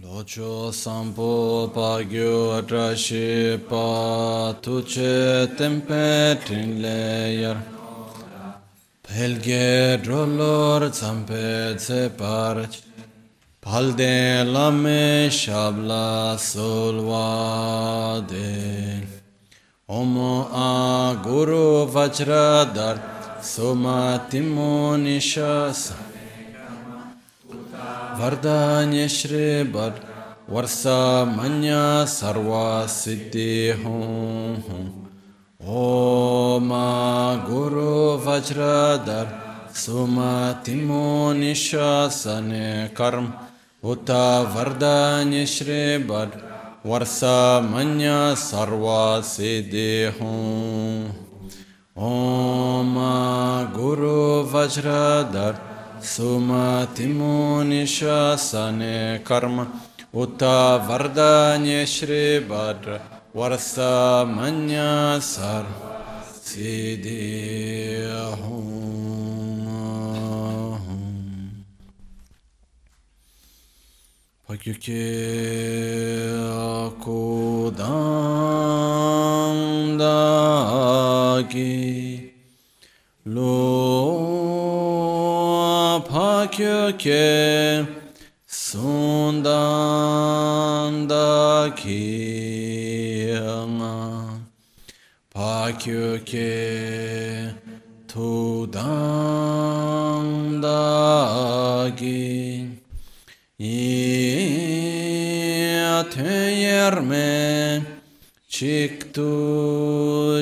Locho sampo pa gyo atrashi pa tuche tempe trinle yar Pelge drolor zampe tse parch Palde lame shabla solvade Omo a guru vajradar Soma timonishasa वरदान्य वर्षा मन्या सर्वा सिद्धि हूँ। ओम गुरु वज्रधर सुमतिमो निशासन कर्म। उत वरदान्य श्री बर वर्षा मन्या सर्वा सिद्धि हूँ। ओम गुरु वज्रधर Sumatimu nishasane karma Uta vardanye shri badra Varsa manya sar Pakyuke akudam dagi lo köke sundan da kiyana pa köke tudan da gi. Yerme çıktı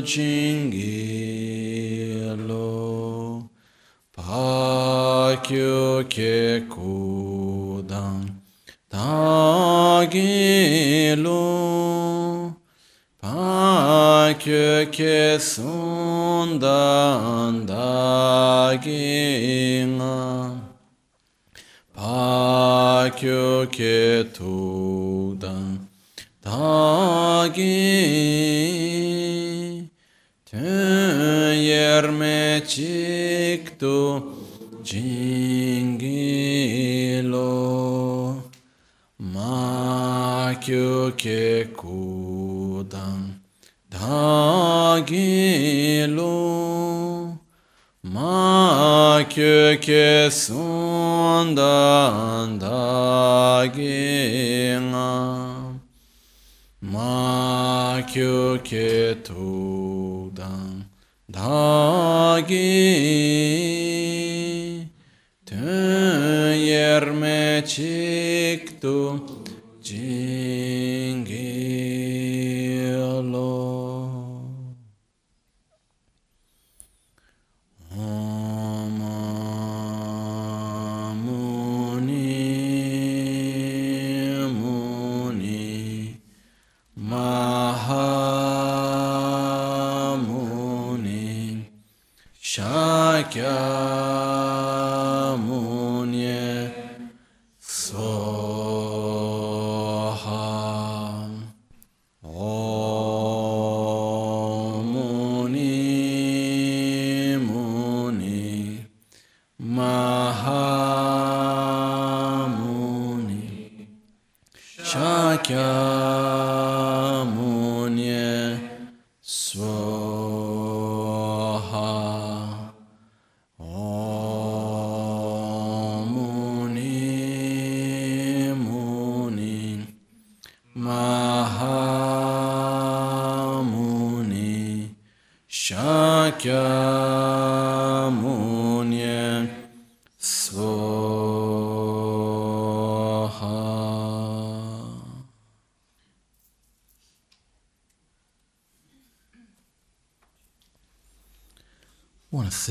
cingilo Pakyo ke kudan tagilu. Pakyo ke sundan dagina Pakyo ke tudan dagi yerme çıktı jingilo makyo ke kudan dagilo makyo ke sundan dagina makyo ke tudan dagi tön yerme çıktı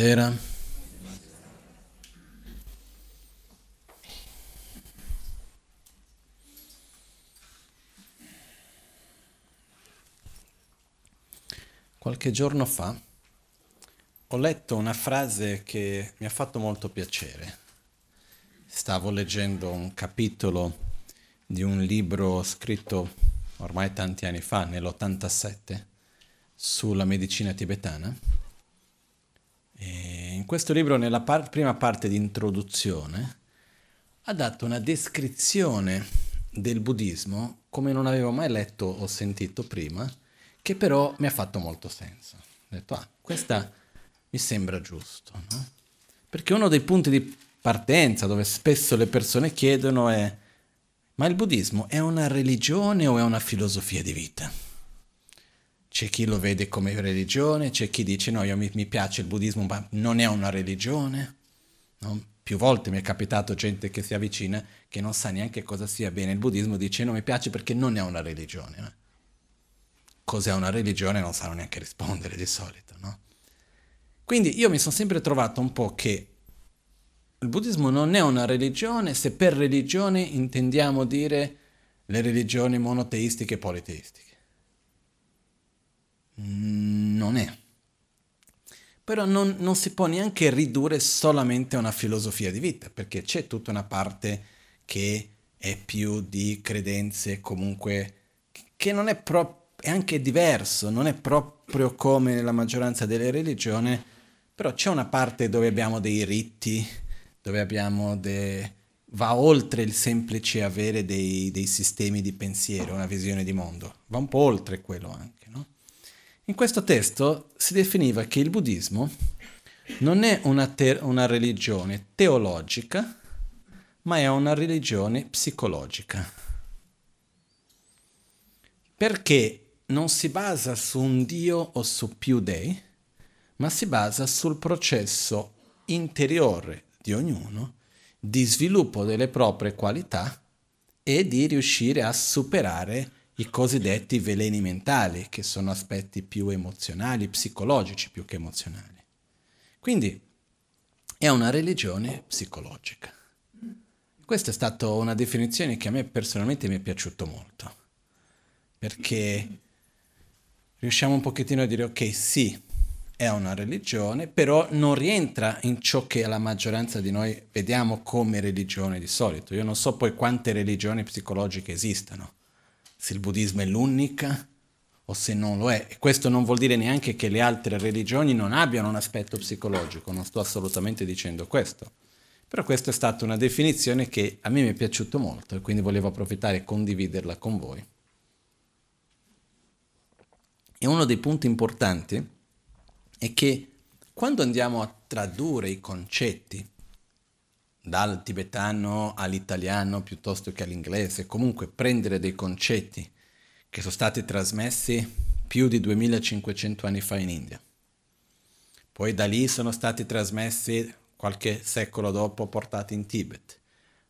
Buonasera. Qualche giorno fa ho letto una frase che mi ha fatto molto piacere. Stavo leggendo un capitolo di un libro scritto ormai tanti anni fa, nell'87, sulla medicina tibetana. Questo libro, nella par- prima parte di introduzione, ha dato una descrizione del buddismo come non avevo mai letto o sentito prima, che però mi ha fatto molto senso. Ho detto, ah, questa mi sembra giusto, no? Perché uno dei punti di partenza dove spesso le persone chiedono è, ma il buddismo è una religione o è una filosofia di vita? C'è chi lo vede come religione, c'è chi dice no, io mi, mi piace il buddismo, ma non è una religione. No? Più volte mi è capitato gente che si avvicina che non sa neanche cosa sia bene il buddismo, dice non mi piace perché non è una religione. Cos'è una religione non sanno neanche rispondere di solito. No? Quindi io mi sono sempre trovato un po' che il buddismo non è una religione se per religione intendiamo dire le religioni monoteistiche e politeistiche. Non è. Però non, non, si può neanche ridurre solamente a una filosofia di vita, perché c'è tutta una parte che è più di credenze comunque che non è proprio è anche diverso, non è proprio come nella maggioranza delle religioni, però c'è una parte dove abbiamo dei riti, dove abbiamo de... va oltre il semplice avere dei, dei, sistemi di pensiero, una visione di mondo, va un po' oltre quello anche. In questo testo si definiva che il buddismo non è una, te- una religione teologica, ma è una religione psicologica. Perché non si basa su un Dio o su più dei, ma si basa sul processo interiore di ognuno di sviluppo delle proprie qualità e di riuscire a superare i cosiddetti veleni mentali, che sono aspetti più emozionali, psicologici più che emozionali. Quindi è una religione psicologica. Questa è stata una definizione che a me personalmente mi è piaciuto molto, perché riusciamo un pochettino a dire ok, sì, è una religione, però non rientra in ciò che la maggioranza di noi vediamo come religione di solito. Io non so poi quante religioni psicologiche esistano, se il buddismo è l'unica o se non lo è. E questo non vuol dire neanche che le altre religioni non abbiano un aspetto psicologico, non sto assolutamente dicendo questo. Però questa è stata una definizione che a me mi è piaciuta molto e quindi volevo approfittare e condividerla con voi. E uno dei punti importanti è che quando andiamo a tradurre i concetti dal tibetano all'italiano piuttosto che all'inglese, comunque prendere dei concetti che sono stati trasmessi più di 2500 anni fa in India. Poi da lì sono stati trasmessi qualche secolo dopo, portati in Tibet,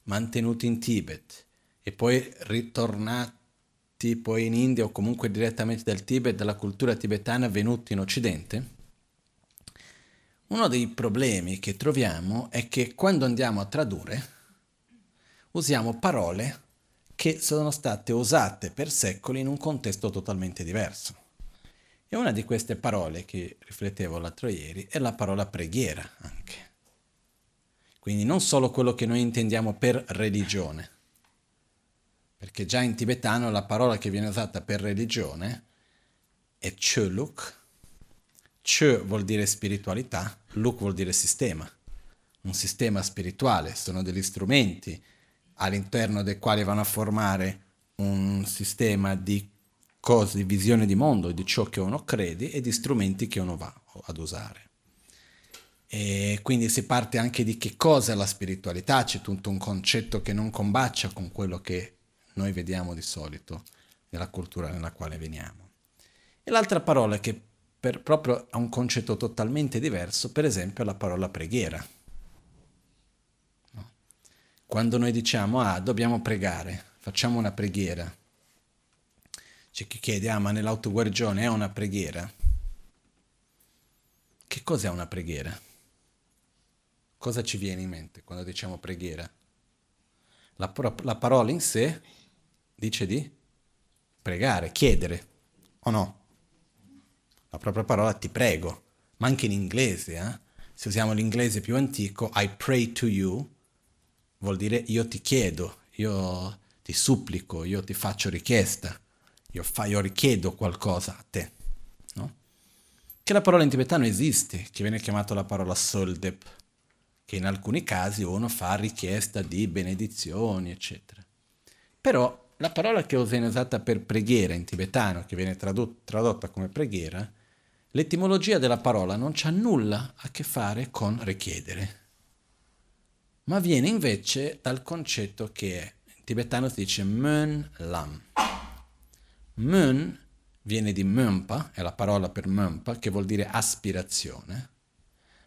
mantenuti in Tibet e poi ritornati poi in India o comunque direttamente dal Tibet, dalla cultura tibetana venuti in Occidente uno dei problemi che troviamo è che quando andiamo a tradurre usiamo parole che sono state usate per secoli in un contesto totalmente diverso. E una di queste parole che riflettevo l'altro ieri è la parola preghiera anche. Quindi non solo quello che noi intendiamo per religione, perché già in tibetano la parola che viene usata per religione è choluk, Ch vuol dire spiritualità, Luk vuol dire sistema, un sistema spirituale, sono degli strumenti all'interno dei quali vanno a formare un sistema di cose, di visione di mondo, di ciò che uno crede e di strumenti che uno va ad usare. E quindi si parte anche di che cosa è la spiritualità, c'è tutto un concetto che non combacia con quello che noi vediamo di solito nella cultura nella quale veniamo. E l'altra parola che per, proprio a un concetto totalmente diverso, per esempio la parola preghiera. Quando noi diciamo, ah, dobbiamo pregare, facciamo una preghiera, c'è chi chiede, ah, ma nell'autoguarigione è una preghiera? Che cos'è una preghiera? Cosa ci viene in mente quando diciamo preghiera? La, la parola in sé dice di pregare, chiedere, o no? La propria parola ti prego, ma anche in inglese, eh? se usiamo l'inglese più antico, I pray to you, vuol dire io ti chiedo, io ti supplico, io ti faccio richiesta, io, fa, io richiedo qualcosa a te. No? Che la parola in tibetano esiste, che viene chiamata la parola soldep, che in alcuni casi uno fa richiesta di benedizioni, eccetera. Però la parola che viene usata per preghiera in tibetano, che viene tradot- tradotta come preghiera, l'etimologia della parola non c'ha nulla a che fare con richiedere, ma viene invece dal concetto che in tibetano si dice Mön Lam. Mön viene di Mönpa, è la parola per Mönpa, che vuol dire aspirazione.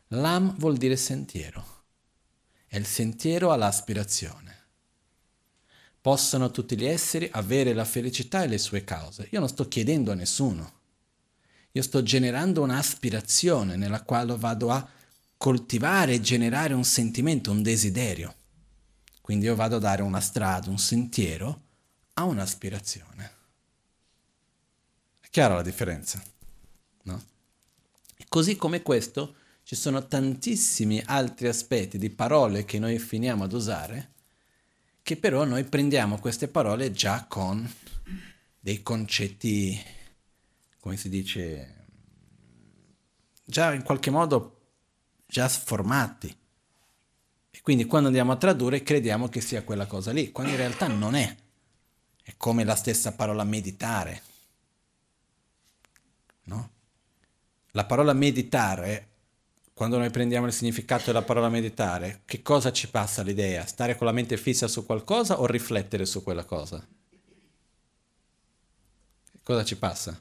Lam vuol dire sentiero. È il sentiero all'aspirazione. Possono tutti gli esseri avere la felicità e le sue cause. Io non sto chiedendo a nessuno. Io sto generando un'aspirazione nella quale vado a coltivare e generare un sentimento, un desiderio. Quindi io vado a dare una strada, un sentiero a un'aspirazione. È chiara la differenza? No? così come questo, ci sono tantissimi altri aspetti di parole che noi finiamo ad usare, che però noi prendiamo queste parole già con dei concetti, come si dice, già in qualche modo già formati. E quindi quando andiamo a tradurre crediamo che sia quella cosa lì, quando in realtà non è. È come la stessa parola meditare. No? La parola meditare quando noi prendiamo il significato della parola meditare, che cosa ci passa l'idea? Stare con la mente fissa su qualcosa o riflettere su quella cosa? Cosa ci passa?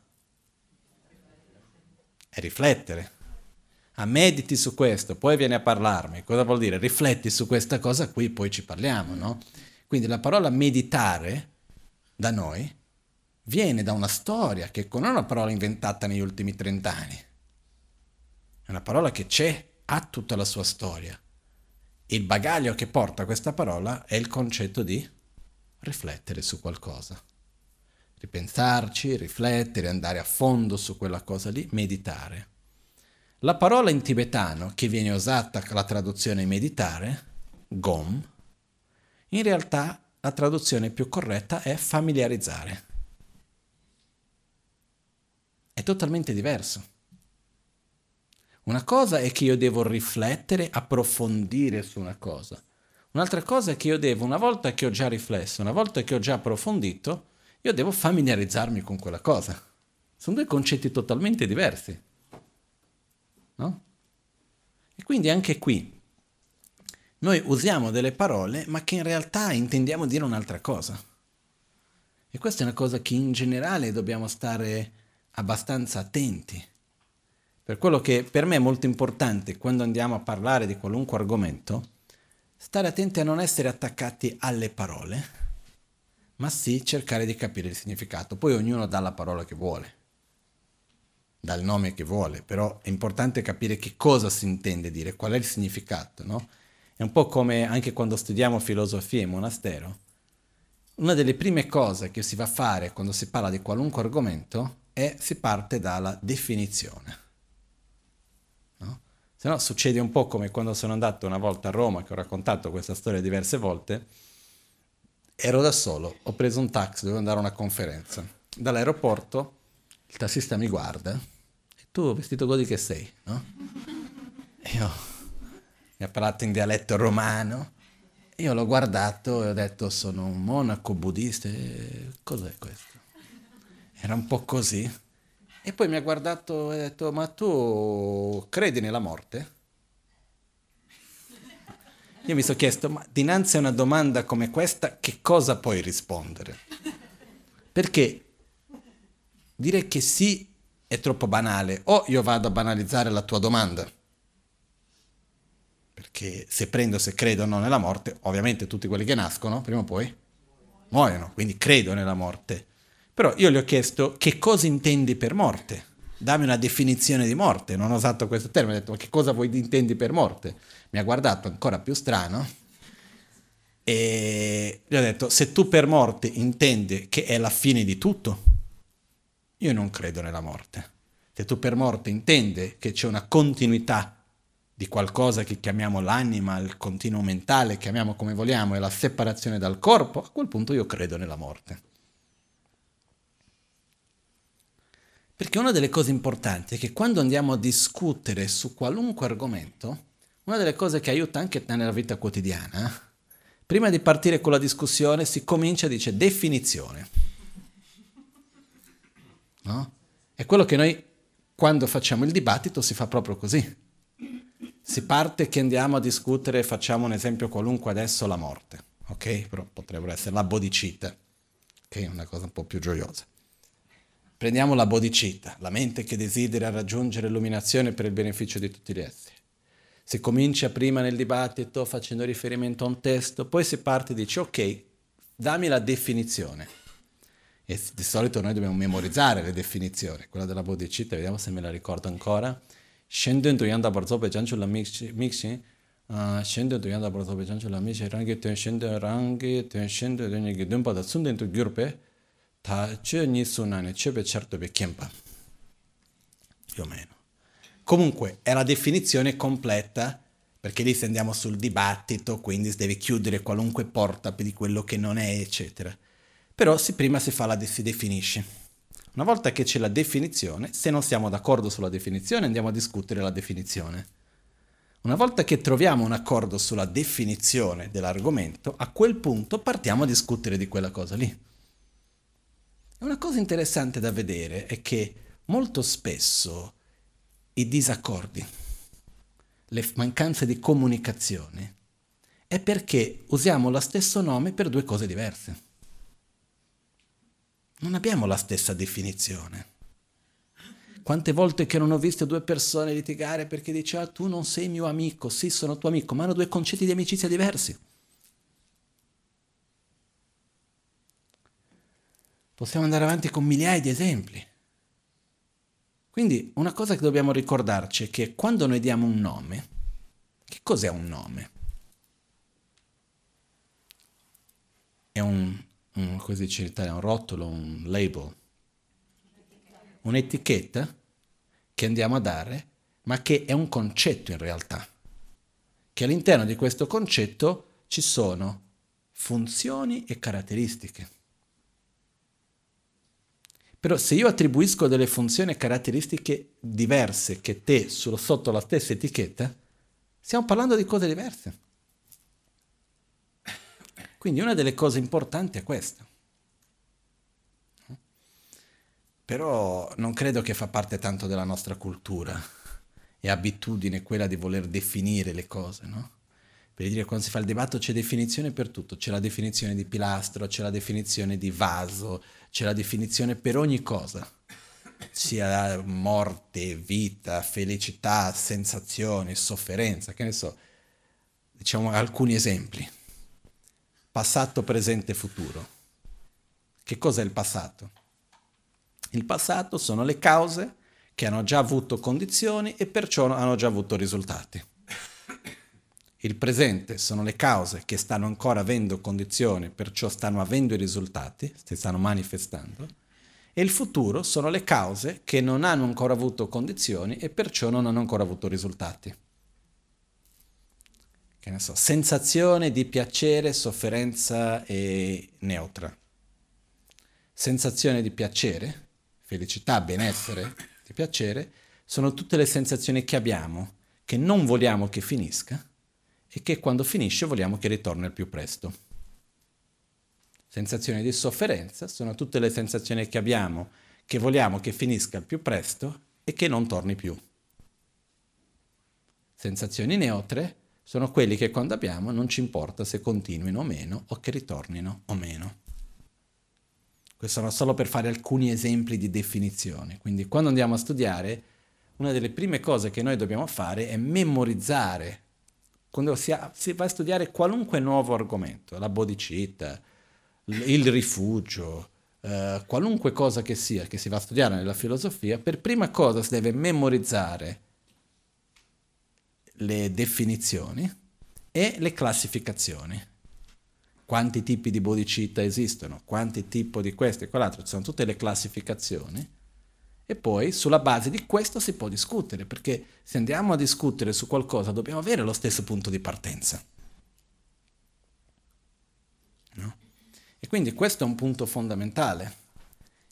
È riflettere. Ah, mediti su questo, poi vieni a parlarmi. Cosa vuol dire? Rifletti su questa cosa qui, poi ci parliamo, no? Quindi la parola meditare da noi viene da una storia che non è una parola inventata negli ultimi trent'anni è una parola che c'è, ha tutta la sua storia. Il bagaglio che porta questa parola è il concetto di riflettere su qualcosa. Ripensarci, riflettere, andare a fondo su quella cosa lì, meditare. La parola in tibetano che viene usata la traduzione meditare, gom, in realtà la traduzione più corretta è familiarizzare. È totalmente diverso. Una cosa è che io devo riflettere, approfondire su una cosa. Un'altra cosa è che io devo, una volta che ho già riflesso, una volta che ho già approfondito, io devo familiarizzarmi con quella cosa. Sono due concetti totalmente diversi. No? E quindi anche qui noi usiamo delle parole ma che in realtà intendiamo dire un'altra cosa. E questa è una cosa che in generale dobbiamo stare abbastanza attenti. Per quello che per me è molto importante quando andiamo a parlare di qualunque argomento, stare attenti a non essere attaccati alle parole, ma sì cercare di capire il significato. Poi ognuno dà la parola che vuole, dà il nome che vuole, però è importante capire che cosa si intende dire, qual è il significato, no? È un po' come anche quando studiamo filosofia in monastero. Una delle prime cose che si va a fare quando si parla di qualunque argomento è si parte dalla definizione. Se no succede un po' come quando sono andato una volta a Roma, che ho raccontato questa storia diverse volte, ero da solo, ho preso un taxi, dovevo andare a una conferenza. Dall'aeroporto il tassista mi guarda, e tu vestito così che sei, no? E io mi ha parlato in dialetto romano, io l'ho guardato e ho detto sono un monaco buddista, cos'è questo? Era un po' così. E poi mi ha guardato e ha detto, ma tu credi nella morte? Io mi sono chiesto, ma dinanzi a una domanda come questa, che cosa puoi rispondere? Perché dire che sì è troppo banale, o io vado a banalizzare la tua domanda, perché se prendo, se credo o no nella morte, ovviamente tutti quelli che nascono, prima o poi, muoiono, quindi credo nella morte. Però io gli ho chiesto che cosa intendi per morte? Dammi una definizione di morte. Non ho usato questo termine, ho detto ma che cosa vuoi intendi per morte? Mi ha guardato ancora più strano e gli ho detto se tu per morte intendi che è la fine di tutto, io non credo nella morte. Se tu per morte intendi che c'è una continuità di qualcosa che chiamiamo l'anima, il continuo mentale, chiamiamo come vogliamo, e la separazione dal corpo, a quel punto io credo nella morte. Perché una delle cose importanti è che quando andiamo a discutere su qualunque argomento, una delle cose che aiuta anche nella vita quotidiana, prima di partire con la discussione si comincia, dice definizione. No? È quello che noi quando facciamo il dibattito si fa proprio così. Si parte che andiamo a discutere, facciamo un esempio qualunque adesso, la morte, ok? Però potrebbero essere la bodicita, che è una cosa un po' più gioiosa. Prendiamo la bodicita, la mente che desidera raggiungere l'illuminazione per il beneficio di tutti gli esseri. Si comincia prima nel dibattito facendo riferimento a un testo, poi si parte e dice ok, dammi la definizione. E di solito noi dobbiamo memorizzare le definizioni. Quella della bodicita, vediamo se me la ricordo ancora. Scendendo tu yanda barzo pe janchu la mixi, scendendo tu yanda barzo pe janchu la mixi, rangi tuen scendo rangi tuen degni che dumpa da sunden tu gyurpe, ta ce ni sunane ce be certo be kempa. Più o meno. Comunque è la definizione completa perché lì se andiamo sul dibattito, quindi devi chiudere qualunque porta di quello che non è, eccetera. Però si, prima si fa la si definisce. Una volta che c'è la definizione, se non siamo d'accordo sulla definizione, andiamo a discutere la definizione. Una volta che troviamo un accordo sulla definizione dell'argomento, a quel punto partiamo a discutere di quella cosa lì. Una cosa interessante da vedere è che molto spesso i disaccordi, le mancanze di comunicazione, è perché usiamo lo stesso nome per due cose diverse. Non abbiamo la stessa definizione. Quante volte che non ho visto due persone litigare perché dice ah, tu non sei mio amico, sì sono tuo amico, ma hanno due concetti di amicizia diversi. Possiamo andare avanti con migliaia di esempi. Quindi una cosa che dobbiamo ricordarci è che quando noi diamo un nome, che cos'è un nome? È un, un così dice in Italia, un rotolo, un label, un'etichetta che andiamo a dare, ma che è un concetto in realtà. Che all'interno di questo concetto ci sono funzioni e caratteristiche. Però se io attribuisco delle funzioni e caratteristiche diverse che te sono sotto la stessa etichetta, stiamo parlando di cose diverse. Quindi una delle cose importanti è questa. Però non credo che fa parte tanto della nostra cultura e abitudine quella di voler definire le cose, no? Per dire, quando si fa il dibattito c'è definizione per tutto, c'è la definizione di pilastro, c'è la definizione di vaso, c'è la definizione per ogni cosa, sia morte, vita, felicità, sensazioni, sofferenza, che ne so. Diciamo alcuni esempi. Passato, presente, futuro. Che cos'è il passato? Il passato sono le cause che hanno già avuto condizioni e perciò hanno già avuto risultati. Il presente sono le cause che stanno ancora avendo condizioni, perciò stanno avendo i risultati, si stanno manifestando, e il futuro sono le cause che non hanno ancora avuto condizioni e perciò non hanno ancora avuto risultati. Che ne so, sensazione di piacere, sofferenza e neutra. Sensazione di piacere, felicità, benessere, di piacere, sono tutte le sensazioni che abbiamo, che non vogliamo che finisca, e che quando finisce vogliamo che ritorni al più presto. Sensazioni di sofferenza sono tutte le sensazioni che abbiamo, che vogliamo che finisca al più presto e che non torni più. Sensazioni neutre sono quelli che quando abbiamo non ci importa se continuino o meno o che ritornino o meno. Questo sono solo per fare alcuni esempi di definizione. Quindi quando andiamo a studiare, una delle prime cose che noi dobbiamo fare è memorizzare quando si, ha, si, va a studiare qualunque nuovo argomento, la bodhicitta, il rifugio, eh, qualunque cosa che sia che si va a studiare nella filosofia, per prima cosa si deve memorizzare le definizioni e le classificazioni. Quanti tipi di bodhicitta esistono, quanti tipi di questo e quell'altro, ci sono tutte le classificazioni e poi sulla base di questo si può discutere, perché se andiamo a discutere su qualcosa dobbiamo avere lo stesso punto di partenza. No? E quindi questo è un punto fondamentale.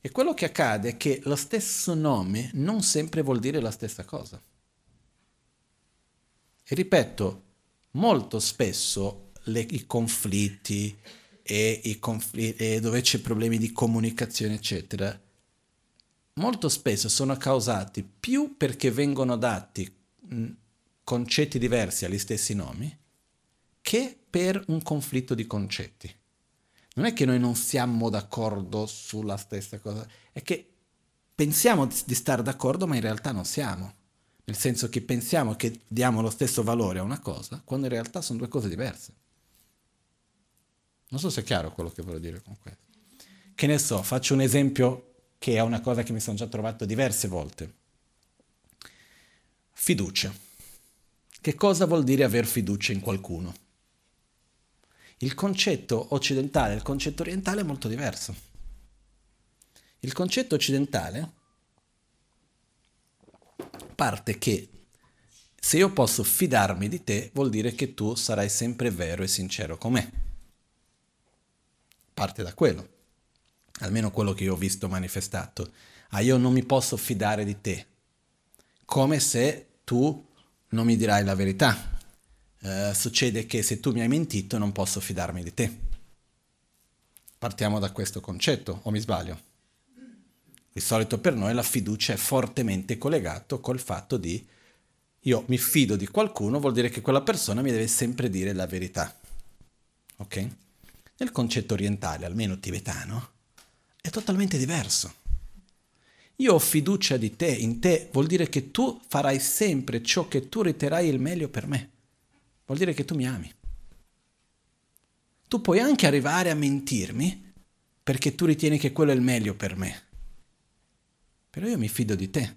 E quello che accade è che lo stesso nome non sempre vuol dire la stessa cosa. E ripeto, molto spesso le, i conflitti e, i conflitti e dove c'è problemi di comunicazione, eccetera, molto spesso sono causati più perché vengono dati concetti diversi agli stessi nomi che per un conflitto di concetti. Non è che noi non siamo d'accordo sulla stessa cosa, è che pensiamo di stare d'accordo ma in realtà non siamo. Nel senso che pensiamo che diamo lo stesso valore a una cosa quando in realtà sono due cose diverse. Non so se è chiaro quello che voglio dire con questo. Che ne so, faccio un esempio che è una cosa che mi sono già trovato diverse volte. Fiducia. Che cosa vuol dire aver fiducia in qualcuno? Il concetto occidentale e il concetto orientale è molto diverso. Il concetto occidentale parte che se io posso fidarmi di te vuol dire che tu sarai sempre vero e sincero con me. Parte da quello almeno quello che io ho visto manifestato. Ah, io non mi posso fidare di te, come se tu non mi dirai la verità. Uh, succede che se tu mi hai mentito non posso fidarmi di te. Partiamo da questo concetto, o mi sbaglio? Di solito per noi la fiducia è fortemente collegato col fatto di io mi fido di qualcuno, vuol dire che quella persona mi deve sempre dire la verità. Ok? Nel concetto orientale, almeno tibetano, è totalmente diverso. Io ho fiducia di te, in te, vuol dire che tu farai sempre ciò che tu riterai il meglio per me. Vuol dire che tu mi ami. Tu puoi anche arrivare a mentirmi perché tu ritieni che quello è il meglio per me. Però io mi fido di te.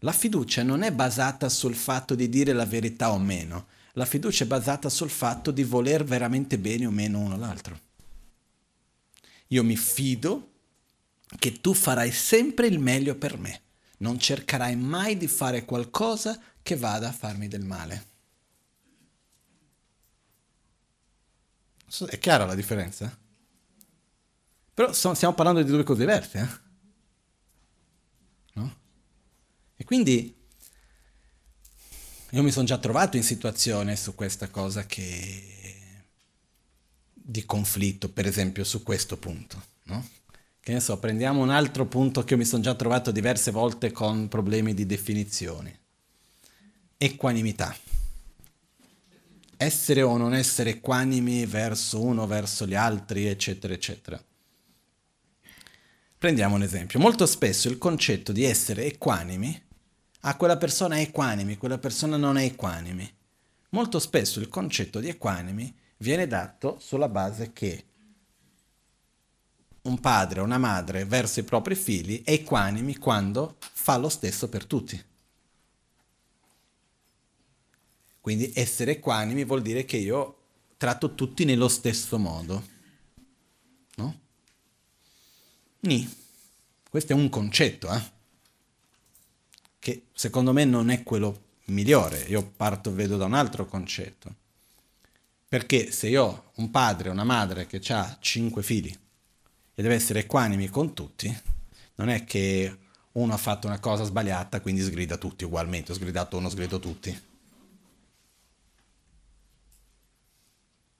La fiducia non è basata sul fatto di dire la verità o meno, la fiducia è basata sul fatto di voler veramente bene o meno uno l'altro. Io mi fido che tu farai sempre il meglio per me. Non cercherai mai di fare qualcosa che vada a farmi del male. È chiara la differenza? Però stiamo parlando di due cose diverse. Eh? No? E quindi io mi sono già trovato in situazione su questa cosa che di conflitto, per esempio, su questo punto. No? Che ne so, prendiamo un altro punto che mi sono già trovato diverse volte con problemi di definizione. Equanimità. Essere o non essere equanimi verso uno, verso gli altri, eccetera, eccetera. Prendiamo un esempio. Molto spesso il concetto di essere equanimi, ah, quella persona è equanimi, quella persona non è equanimi. Molto spesso il concetto di equanimi viene dato sulla base che un padre o una madre verso i propri figli è equanimi quando fa lo stesso per tutti. Quindi essere equanimi vuol dire che io tratto tutti nello stesso modo. No? Ni. Questo è un concetto, eh? che secondo me non è quello migliore. Io parto, vedo da un altro concetto. Perché se io ho un padre o una madre che ha cinque figli e deve essere equanimi con tutti, non è che uno ha fatto una cosa sbagliata, quindi sgrida tutti ugualmente, ho sgridato uno, sgrido tutti.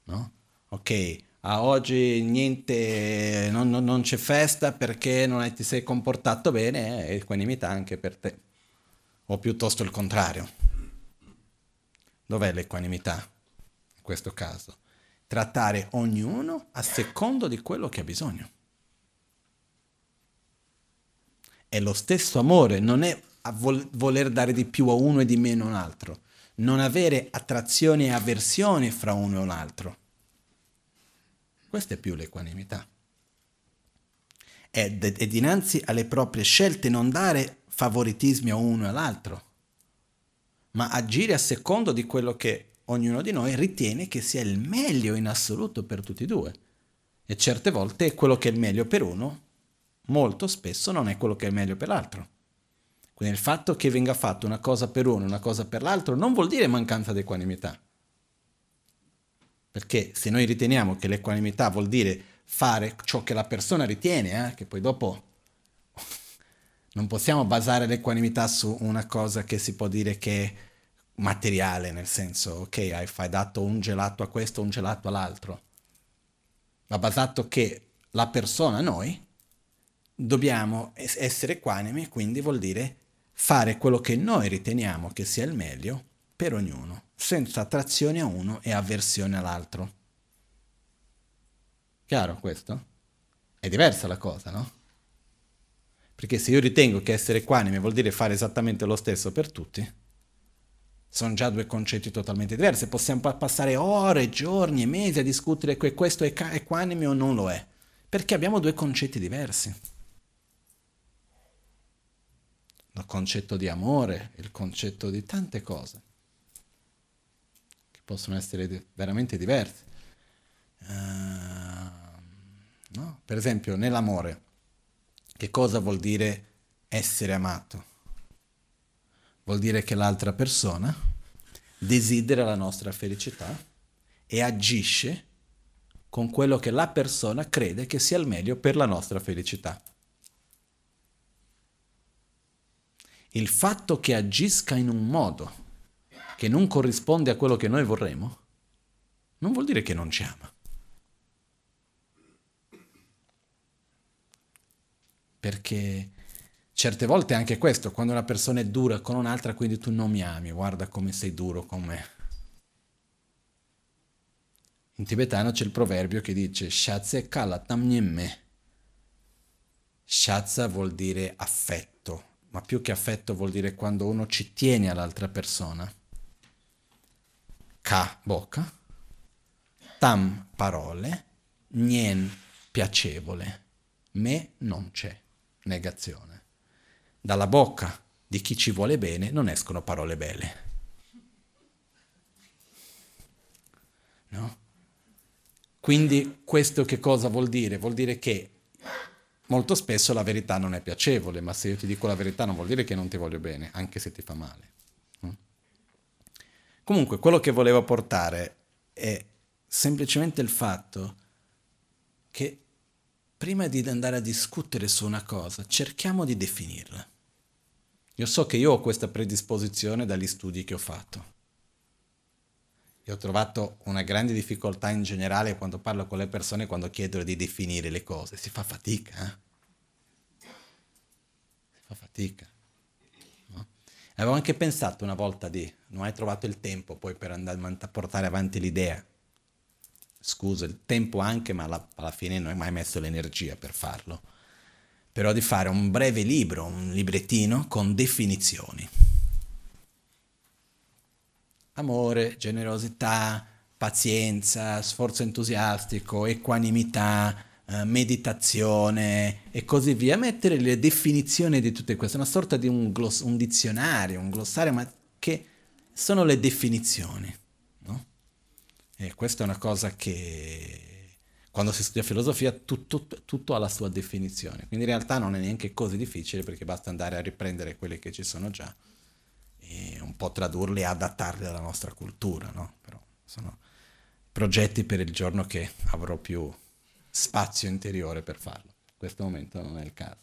No? Ok, a oggi niente, non, non, non c'è festa perché non ti sei comportato bene, è equanimità anche per te. O piuttosto il contrario. Dov'è l'equanimità? Questo caso. Trattare ognuno a secondo di quello che ha bisogno. È lo stesso amore, non è vol- voler dare di più a uno e di meno a un altro. Non avere attrazione e avversione fra uno e un altro. Questa è più l'equanimità. È, è dinanzi alle proprie scelte non dare favoritismi a uno e all'altro, ma agire a secondo di quello che ognuno di noi ritiene che sia il meglio in assoluto per tutti e due. E certe volte quello che è il meglio per uno, molto spesso non è quello che è il meglio per l'altro. Quindi il fatto che venga fatto una cosa per uno una cosa per l'altro non vuol dire mancanza di equanimità. Perché se noi riteniamo che l'equanimità vuol dire fare ciò che la persona ritiene, eh, che poi dopo non possiamo basare l'equanimità su una cosa che si può dire che materiale, nel senso, ok, hai, hai dato un gelato a questo, un gelato all'altro, ma basato che la persona, noi, dobbiamo essere equanimi, quindi vuol dire fare quello che noi riteniamo che sia il meglio per ognuno, senza attrazione a uno e avversione all'altro. Chiaro questo? È diversa la cosa, no? Perché se io ritengo che essere equanime vuol dire fare esattamente lo stesso per tutti, sono già due concetti totalmente diversi. Possiamo passare ore, giorni e mesi a discutere che questo è equanime o non lo è, perché abbiamo due concetti diversi. Il concetto di amore, il concetto di tante cose che possono essere veramente diverse. Uh, no? Per esempio, nell'amore, che cosa vuol dire essere amato? Vuol dire che l'altra persona desidera la nostra felicità e agisce con quello che la persona crede che sia il meglio per la nostra felicità. Il fatto che agisca in un modo che non corrisponde a quello che noi vorremmo, non vuol dire che non ci ama. Perché Certe volte anche questo, quando una persona è dura con un'altra, quindi tu non mi ami, guarda come sei duro con me. In tibetano c'è il proverbio che dice Shatse kala tamnyemme. Shatsa vuol dire affetto, ma più che affetto vuol dire quando uno ci tiene all'altra persona. Ka, bocca. Tam, parole. Nien, piacevole. Me, non c'è. Negazione dalla bocca di chi ci vuole bene non escono parole belle. No? Quindi questo che cosa vuol dire? Vuol dire che molto spesso la verità non è piacevole, ma se io ti dico la verità non vuol dire che non ti voglio bene, anche se ti fa male. Comunque, quello che volevo portare è semplicemente il fatto che prima di andare a discutere su una cosa, cerchiamo di definirla. Io so che io ho questa predisposizione dagli studi che ho fatto. Io ho trovato una grande difficoltà in generale quando parlo con le persone, quando chiedo di definire le cose. Si fa fatica. Eh? Si fa fatica. No? Avevo anche pensato una volta di, non hai trovato il tempo poi per andare a portare avanti l'idea. Scusa, il tempo anche, ma alla, alla fine non hai mai messo l'energia per farlo però di fare un breve libro, un librettino con definizioni. Amore, generosità, pazienza, sforzo entusiastico, equanimità, eh, meditazione e così via. Mettere le definizioni di tutte queste, una sorta di un, gloss, un dizionario, un glossario, ma che sono le definizioni. No? E questa è una cosa che quando si studia filosofia tutto, tutto, ha la sua definizione, quindi in realtà non è neanche così difficile perché basta andare a riprendere quelle che ci sono già e un po' tradurli e adattarli alla nostra cultura, no? Però sono progetti per il giorno che avrò più spazio interiore per farlo. In questo momento non è il caso.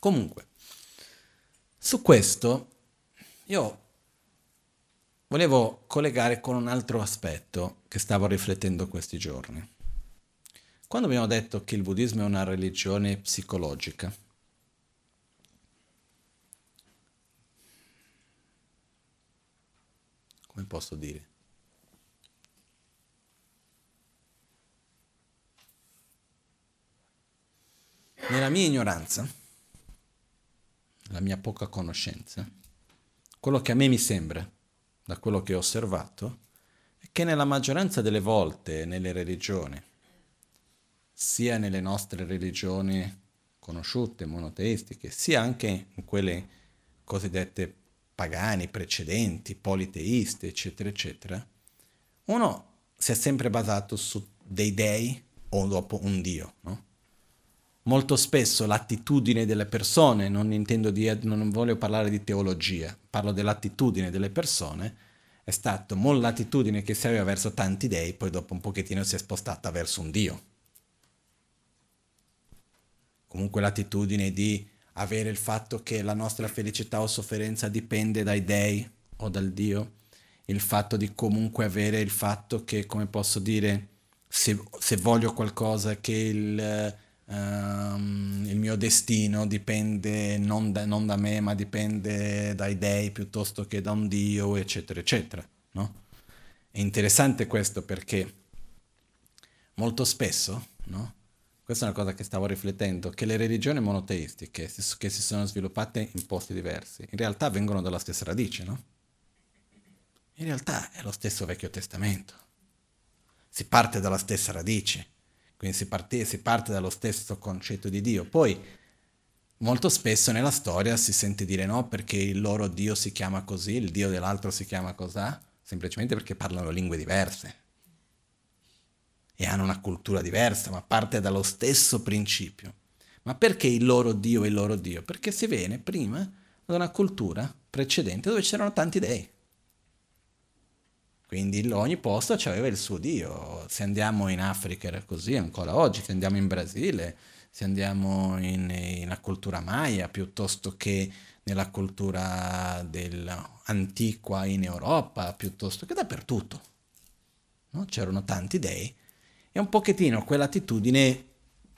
Comunque, su questo io volevo collegare con un altro aspetto che stavo riflettendo questi giorni. Quando abbiamo detto che il buddismo è una religione psicologica, come posso dire? Nella mia ignoranza, la mia poca conoscenza, quello che a me mi sembra, da quello che ho osservato, è che nella maggioranza delle volte nelle religioni, sia nelle nostre religioni conosciute, monoteistiche, sia anche in quelle cosiddette pagani, precedenti, politeiste, eccetera, eccetera, uno si è sempre basato su dei dei o dopo un dio, no? Molto spesso l'attitudine delle persone, non intendo di, non voglio parlare di teologia, parlo dell'attitudine delle persone, è stata l'attitudine che si aveva verso tanti dei, poi dopo un pochettino si è spostata verso un dio comunque l'attitudine di avere il fatto che la nostra felicità o sofferenza dipende dai dei, o dal Dio, il fatto di comunque avere il fatto che, come posso dire, se, se voglio qualcosa che il, um, il, mio destino dipende non da, non da, me, ma dipende dai dei piuttosto che da un Dio, eccetera, eccetera. No? È interessante questo perché molto spesso, no? Questa è una cosa che stavo riflettendo, che le religioni monoteistiche che si sono sviluppate in posti diversi, in realtà vengono dalla stessa radice, no? In realtà è lo stesso Vecchio Testamento si parte dalla stessa radice, quindi si parte, si parte dallo stesso concetto di Dio. Poi molto spesso nella storia si sente dire no perché il loro Dio si chiama così, il Dio dell'altro si chiama così, semplicemente perché parlano lingue diverse e hanno una cultura diversa, ma parte dallo stesso principio. Ma perché il loro Dio è il loro Dio? Perché si viene prima da una cultura precedente dove c'erano tanti dei. Quindi ogni posto aveva il suo Dio. Se andiamo in Africa era così ancora oggi, se andiamo in Brasile, se andiamo in, nella cultura maya piuttosto che nella cultura antiqua in Europa, piuttosto che dappertutto. No? C'erano tanti dei e un pochettino quell'attitudine,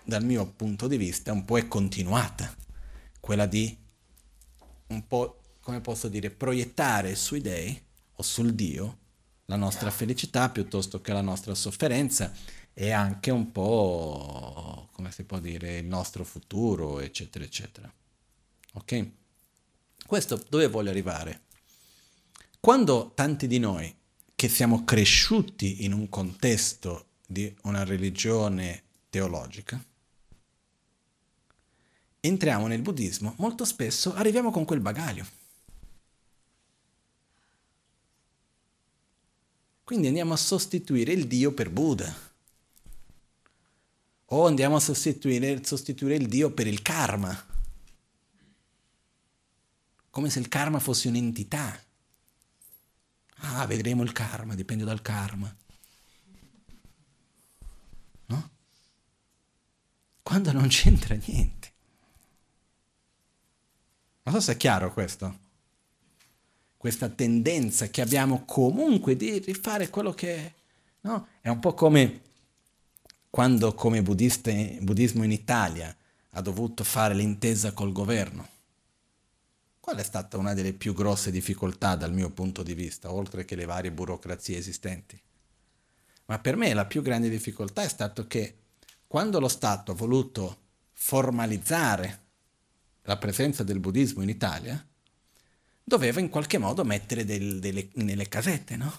dal mio punto di vista, un po' è continuata. Quella di un po', come posso dire, proiettare sui dei o sul Dio la nostra felicità piuttosto che la nostra sofferenza e anche un po', come si può dire, il nostro futuro, eccetera, eccetera. Ok? Questo dove voglio arrivare? Quando tanti di noi che siamo cresciuti in un contesto di una religione teologica, entriamo nel buddismo, molto spesso arriviamo con quel bagaglio Quindi andiamo a sostituire il Dio per Buddha. O andiamo a sostituire, sostituire il Dio per il karma. Come se il karma fosse un'entità. Ah, vedremo il karma, dipende dal karma. No? Quando non c'entra niente. Non so se è chiaro questo questa tendenza che abbiamo comunque di rifare quello che è. No? È un po' come quando come buddiste, buddismo in Italia ha dovuto fare l'intesa col governo. Qual è stata una delle più grosse difficoltà dal mio punto di vista, oltre che le varie burocrazie esistenti? Ma per me la più grande difficoltà è stato che quando lo Stato ha voluto formalizzare la presenza del buddismo in Italia, doveva in qualche modo mettere del, delle, nelle casette, no?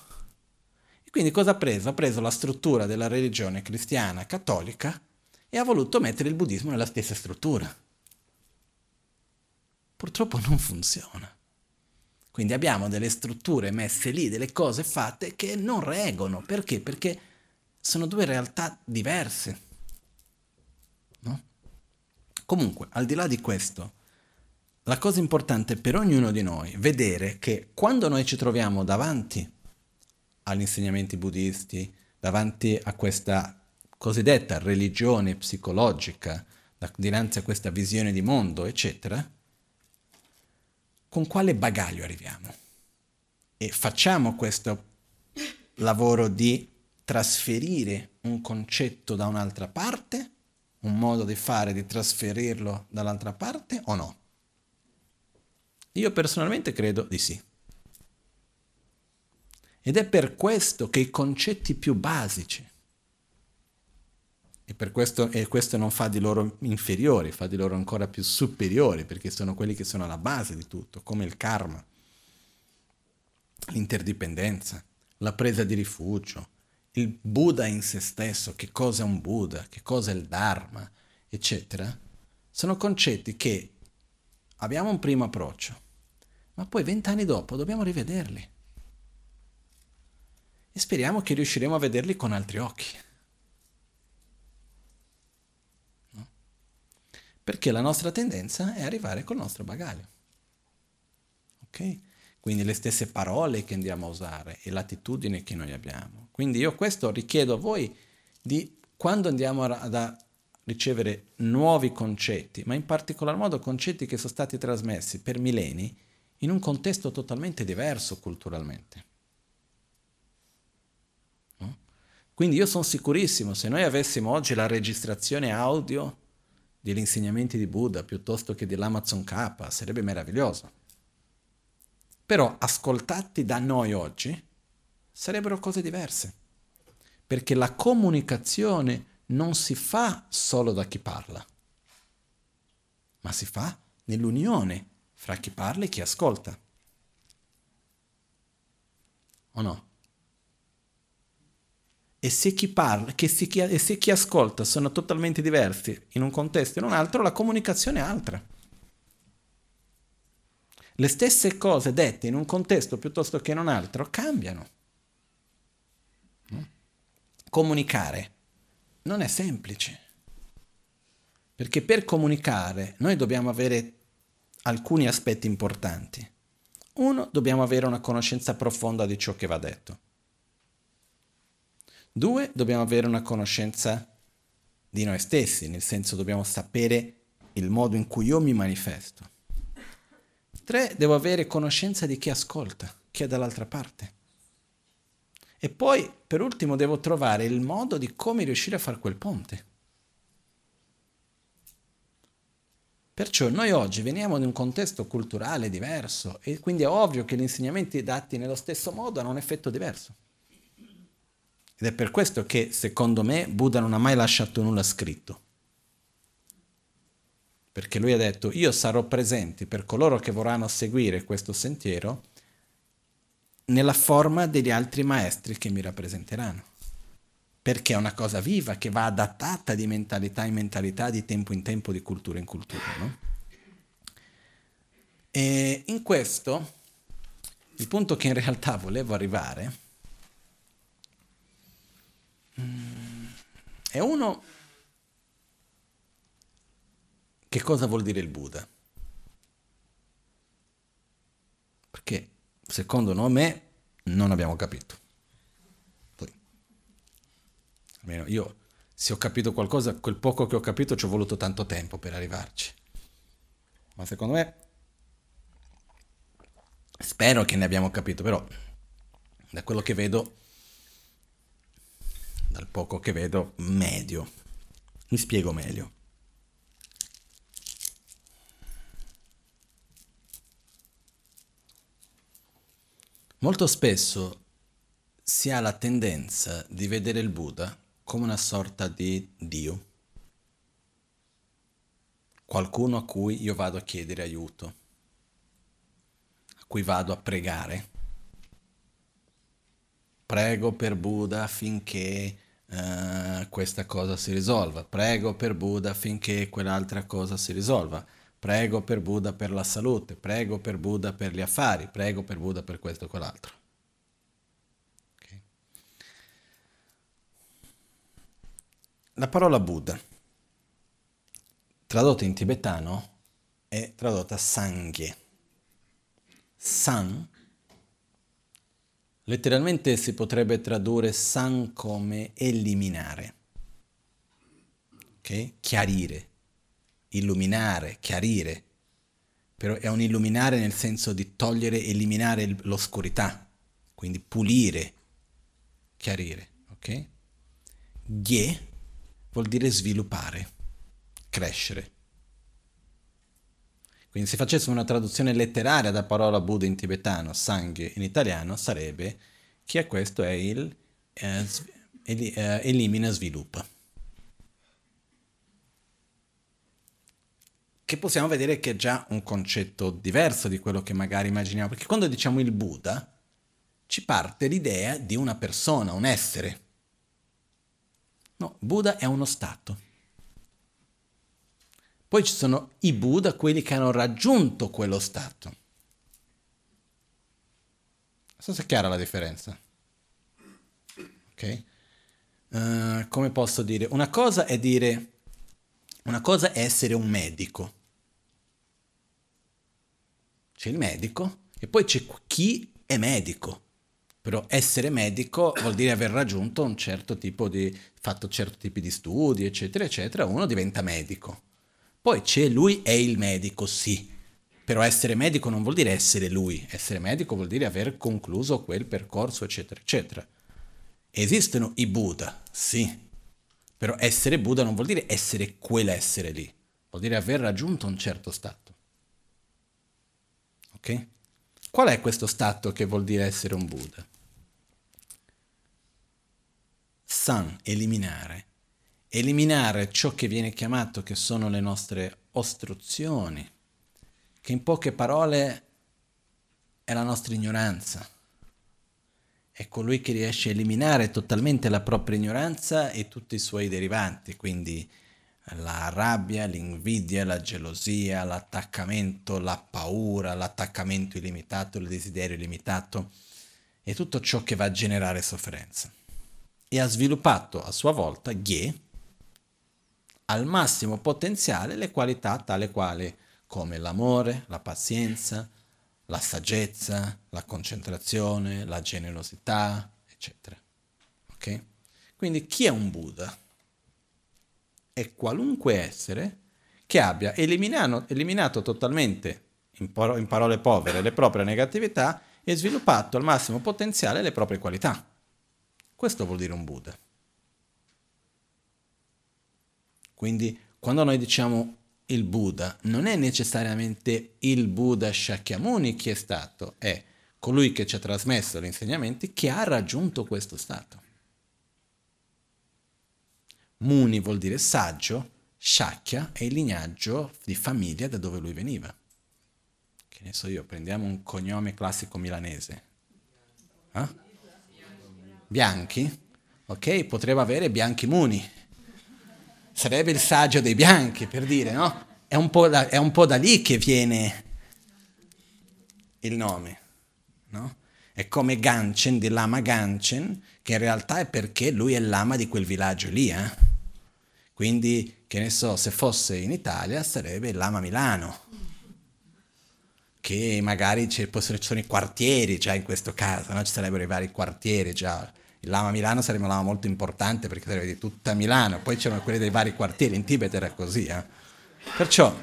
E quindi cosa ha preso? Ha preso la struttura della religione cristiana cattolica e ha voluto mettere il buddismo nella stessa struttura. Purtroppo non funziona. Quindi abbiamo delle strutture messe lì, delle cose fatte che non reggono. Perché? Perché sono due realtà diverse. No? Comunque, al di là di questo, la cosa importante per ognuno di noi è vedere che quando noi ci troviamo davanti agli insegnamenti buddisti, davanti a questa cosiddetta religione psicologica, dinanzi a questa visione di mondo, eccetera, con quale bagaglio arriviamo? E facciamo questo lavoro di trasferire un concetto da un'altra parte, un modo di fare di trasferirlo dall'altra parte o no? Io personalmente credo di sì. Ed è per questo che i concetti più basici, e, per questo, e questo non fa di loro inferiori, fa di loro ancora più superiori, perché sono quelli che sono alla base di tutto, come il karma, l'interdipendenza, la presa di rifugio, il Buddha in se stesso, che cosa è un Buddha, che cosa è il Dharma, eccetera, sono concetti che abbiamo un primo approccio, ma poi vent'anni dopo dobbiamo rivederli. E speriamo che riusciremo a vederli con altri occhi. Perché la nostra tendenza è arrivare col nostro bagaglio. Ok? Quindi le stesse parole che andiamo a usare e l'attitudine che noi abbiamo. Quindi io questo richiedo a voi di quando andiamo a, ricevere nuovi concetti, ma in particolar modo concetti che sono stati trasmessi per millenni, in un contesto totalmente diverso culturalmente. Quindi io sono sicurissimo, se noi avessimo oggi la registrazione audio degli insegnamenti di Buddha piuttosto che dell'Amazon K, sarebbe meraviglioso. Però ascoltati da noi oggi sarebbero cose diverse, perché la comunicazione non si fa solo da chi parla, ma si fa nell'unione fra chi parla e chi ascolta. O no? E se chi parla che si, e se chi ascolta sono totalmente diversi in un contesto e in un altro, la comunicazione è altra. Le stesse cose dette in un contesto piuttosto che in un altro cambiano. Comunicare non è semplice, perché per comunicare noi dobbiamo avere alcuni aspetti importanti. Uno, dobbiamo avere una conoscenza profonda di ciò che va detto. Due, dobbiamo avere una conoscenza di noi stessi, nel senso dobbiamo sapere il modo in cui io mi manifesto. Tre, devo avere conoscenza di chi ascolta, chi è dall'altra parte. E poi, per ultimo, devo trovare il modo di come riuscire a fare quel ponte. Perciò noi oggi veniamo da un contesto culturale diverso e quindi è ovvio che gli insegnamenti dati nello stesso modo hanno un effetto diverso. Ed è per questo che, secondo me, Buddha non ha mai lasciato nulla scritto. Perché lui ha detto, io sarò presente per coloro che vorranno seguire questo sentiero nella forma degli altri maestri che mi rappresenteranno perché è una cosa viva che va adattata di mentalità in mentalità, di tempo in tempo, di cultura in cultura. No? E in questo, il punto che in realtà volevo arrivare mm, è uno, che cosa vuol dire il Buddha? Perché secondo me non abbiamo capito. Almeno io, se ho capito qualcosa, quel poco che ho capito ci ho voluto tanto tempo per arrivarci. Ma secondo me, spero che ne abbiamo capito, però da quello che vedo, dal poco che vedo, medio. Mi spiego meglio. Molto spesso si ha la tendenza di vedere il Buddha come una sorta di Dio, qualcuno a cui io vado a chiedere aiuto, a cui vado a pregare. Prego per Buddha affinché uh, questa cosa si risolva, prego per Buddha affinché quell'altra cosa si risolva, prego per Buddha per la salute, prego per Buddha per gli affari, prego per Buddha per questo o quell'altro. La parola Buddha, tradotta in tibetano, è tradotta Sangye. San, letteralmente si potrebbe tradurre San come eliminare, ok? Chiarire, illuminare, chiarire, però è un illuminare nel senso di togliere, eliminare l'oscurità, quindi pulire, chiarire, ok? Gye vuol dire sviluppare, crescere. Quindi se facessimo una traduzione letteraria da parola Buddha in tibetano, Sangye in italiano, sarebbe chi è questo è il eh, eh, elimina sviluppa. Che possiamo vedere che è già un concetto diverso di quello che magari immaginiamo, perché quando diciamo il Buddha ci parte l'idea di una persona, un essere. No, Buddha è uno stato. Poi ci sono i Buddha, quelli che hanno raggiunto quello stato. Non so se è chiara la differenza. Ok? Uh, come posso dire? Una cosa è dire, una cosa è essere un medico. C'è il medico e poi c'è chi è medico. Però essere medico vuol dire aver raggiunto un certo tipo di, fatto certi tipi di studi, eccetera, eccetera, uno diventa medico. Poi c'è lui è il medico, sì, Però essere medico non vuol dire essere lui, essere medico vuol dire aver concluso quel percorso, eccetera, eccetera. Esistono i Buddha, sì, però essere Buddha non vuol dire essere quell'essere lì, vuol dire aver raggiunto un certo stato. Ok? Qual è questo stato che vuol dire essere un Buddha? San, eliminare. Eliminare ciò che viene chiamato che sono le nostre ostruzioni, che in poche parole è la nostra ignoranza. È colui che riesce a eliminare totalmente la propria ignoranza e tutti i suoi derivanti, quindi la rabbia, l'invidia, la gelosia, l'attaccamento, la paura, l'attaccamento illimitato, il desiderio illimitato e tutto ciò che va a generare sofferenza. E ha sviluppato a sua volta, Gye, al massimo potenziale le qualità tale quali come l'amore, la pazienza, la saggezza, la concentrazione, la generosità, eccetera. Ok? Quindi chi è un Buddha? È qualunque essere che abbia eliminato, eliminato totalmente, in, paro- in parole povere, le proprie negatività e sviluppato al massimo potenziale le proprie qualità. Questo vuol dire un Buddha. Quindi quando noi diciamo il Buddha non è necessariamente il Buddha Shakyamuni che è stato, è colui che ci ha trasmesso gli insegnamenti che ha raggiunto questo stato. Muni vuol dire saggio, Shakya è il lignaggio di famiglia da dove lui veniva. Che ne so io, prendiamo un cognome classico milanese. Eh? Bianchi? Ok, potrebbe avere Bianchi Muni sarebbe il saggio dei bianchi, per dire, no? È un po' da, un po da lì che viene il nome, no? È come Ganchen, di Lama Ganchen, che in realtà è perché lui è l'ama di quel villaggio lì, eh? Quindi, che ne so, se fosse in Italia sarebbe Lama Milano, che magari ci sono i quartieri già in questo caso, no? ci sarebbero i vari quartieri già il Lama Milano sarebbe un lama molto importante perché sarebbe di tutta Milano, poi c'erano quelli dei vari quartieri, in Tibet era così. Eh? Perciò,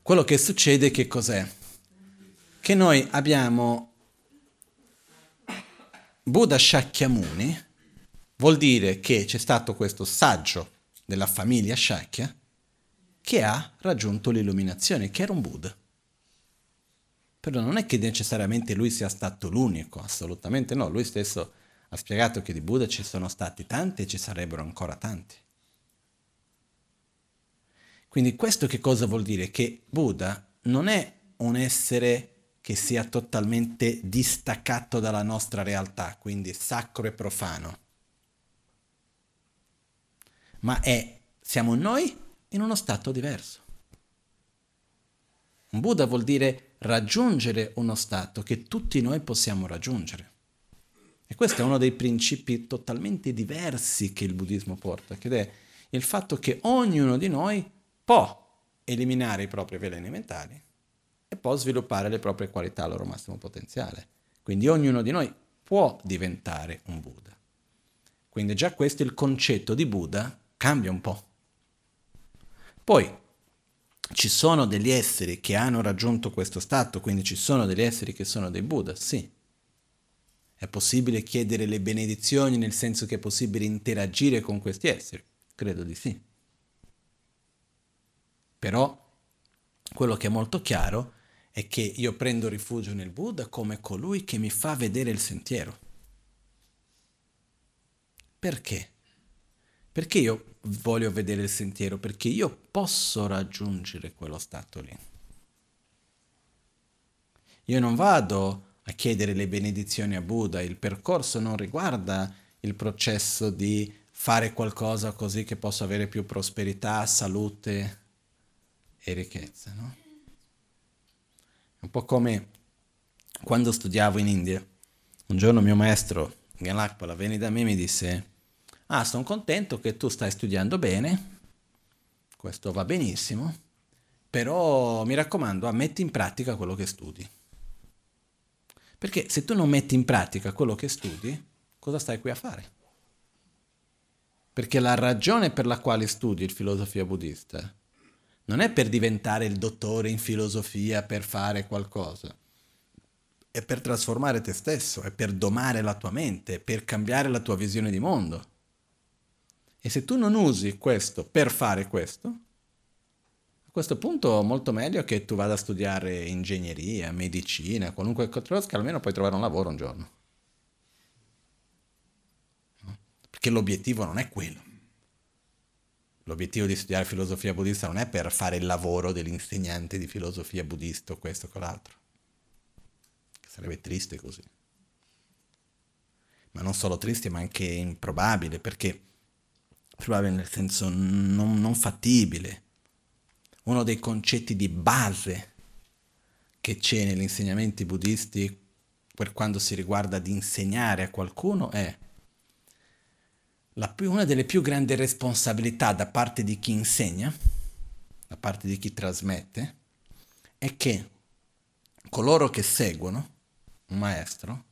quello che succede che cos'è? Che noi abbiamo Buddha Shakyamuni, vuol dire che c'è stato questo saggio della famiglia Shakya che ha raggiunto l'illuminazione, che era un Buddha. Però non è che necessariamente lui sia stato l'unico, assolutamente no, lui stesso ha spiegato che di Buddha ci sono stati tanti e ci sarebbero ancora tanti. Quindi questo che cosa vuol dire? Che Buddha non è un essere che sia totalmente distaccato dalla nostra realtà, quindi sacro e profano, ma è, siamo noi in uno stato diverso. Un Buddha vuol dire raggiungere uno stato che tutti noi possiamo raggiungere. E questo è uno dei principi totalmente diversi che il buddismo porta, che è il fatto che ognuno di noi può eliminare i propri veleni mentali e può sviluppare le proprie qualità al loro massimo potenziale. Quindi ognuno di noi può diventare un Buddha. Quindi già questo il concetto di Buddha cambia un po'. Poi ci sono degli esseri che hanno raggiunto questo stato, quindi ci sono degli esseri che sono dei Buddha, sì. È possibile chiedere le benedizioni nel senso che è possibile interagire con questi esseri? Credo di sì. Però quello che è molto chiaro è che io prendo rifugio nel Buddha come colui che mi fa vedere il sentiero. Perché? Perché io voglio vedere il sentiero? Perché io posso raggiungere quello stato lì. Io non vado a chiedere le benedizioni a Buddha, il percorso non riguarda il processo di fare qualcosa così che posso avere più prosperità, salute e ricchezza. No? Un po' come quando studiavo in India. Un giorno mio maestro, Ganlakpala, venne da me e mi disse ah sono contento che tu stai studiando bene, questo va benissimo, però mi raccomando, ah, metti in pratica quello che studi. Perché se tu non metti in pratica quello che studi, cosa stai qui a fare? Perché la ragione per la quale studi il filosofia buddista non è per diventare il dottore in filosofia, per fare qualcosa. È per trasformare te stesso, è per domare la tua mente, per cambiare la tua visione di mondo. E se tu non usi questo per fare questo, a questo punto è molto meglio che tu vada a studiare ingegneria, medicina, qualunque cosa, che almeno puoi trovare un lavoro un giorno. Perché l'obiettivo non è quello. L'obiettivo di studiare filosofia buddista non è per fare il lavoro dell'insegnante di filosofia buddista o questo o quell'altro. Sarebbe triste così. Ma non solo triste, ma anche improbabile, perché probabile nel senso non, non fattibile. Uno dei concetti di base che c'è negli insegnamenti buddisti per quando si riguarda di insegnare a qualcuno è la, una delle più grandi responsabilità da parte di chi insegna, da parte di chi trasmette, è che coloro che seguono un maestro,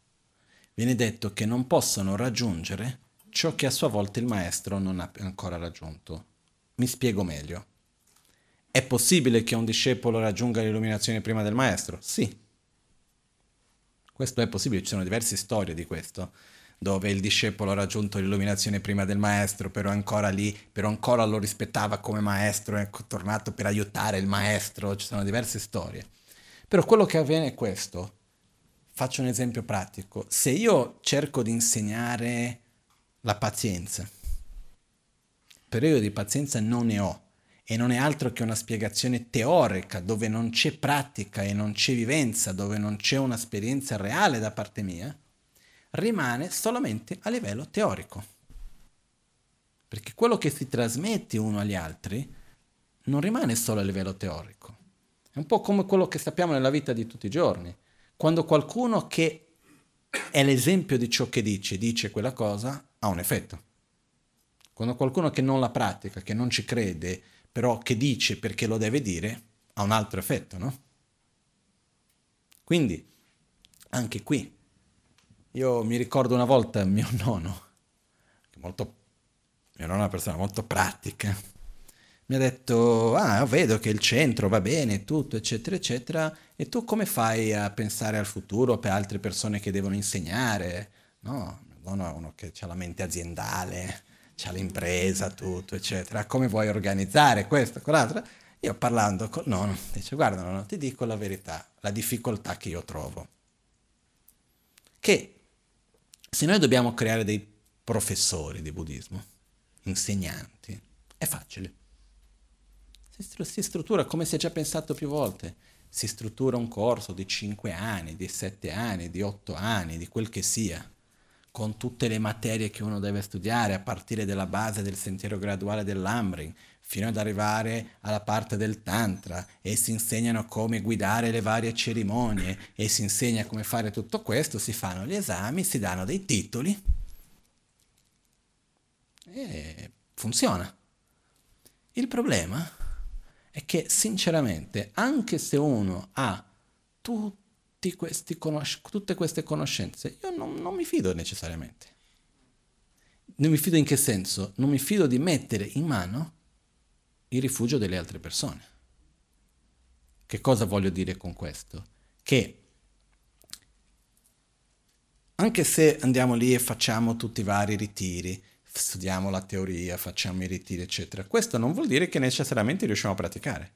viene detto che non possono raggiungere ciò che a sua volta il maestro non ha ancora raggiunto. Mi spiego meglio. È possibile che un discepolo raggiunga l'illuminazione prima del maestro? Sì. Questo è possibile, ci sono diverse storie di questo, dove il discepolo ha raggiunto l'illuminazione prima del maestro, però ancora lì, però ancora lo rispettava come maestro, è tornato per aiutare il maestro, ci sono diverse storie. Però quello che avviene è questo. Faccio un esempio pratico. Se io cerco di insegnare la pazienza. Periodo di pazienza non ne ho e non è altro che una spiegazione teorica dove non c'è pratica e non c'è vivenza, dove non c'è un'esperienza reale da parte mia, rimane solamente a livello teorico. Perché quello che si trasmette uno agli altri non rimane solo a livello teorico. È un po' come quello che sappiamo nella vita di tutti i giorni. Quando qualcuno che è l'esempio di ciò che dice, dice quella cosa, ha un effetto. Quando qualcuno che non la pratica, che non ci crede, però che dice perché lo deve dire, ha un altro effetto, no? Quindi, anche qui, io mi ricordo una volta mio nonno, molto, mio nonno è una persona molto pratica, mi ha detto, ah, vedo che il centro va bene, tutto, eccetera, eccetera, e tu come fai a pensare al futuro per altre persone che devono insegnare? No, è uno che ha la mente aziendale, ha l'impresa, tutto, eccetera. Come vuoi organizzare questo, quell'altro? Io parlando con nonno, dice, guarda nonno, ti dico la verità, la difficoltà che io trovo. Che se noi dobbiamo creare dei professori di buddismo, insegnanti, è facile si struttura come si è già pensato più volte. Si struttura un corso di 5 anni, di 7 anni, di 8 anni, di quel che sia, con tutte le materie che uno deve studiare, a partire dalla base del sentiero graduale dell'Amrin, fino ad arrivare alla parte del Tantra, e si insegnano come guidare le varie cerimonie, e si insegna come fare tutto questo, si fanno gli esami, si danno dei titoli, e funziona. Il problema è che sinceramente, anche se uno ha questi conosc- tutte queste conoscenze, io non, non mi fido necessariamente. Non mi fido in che senso? Non mi fido di mettere in mano il rifugio delle altre persone. Che cosa voglio dire con questo? Che anche se andiamo lì e facciamo tutti i vari ritiri, studiamo la teoria, facciamo i ritiri, eccetera. Questo non vuol dire che necessariamente riusciamo a praticare.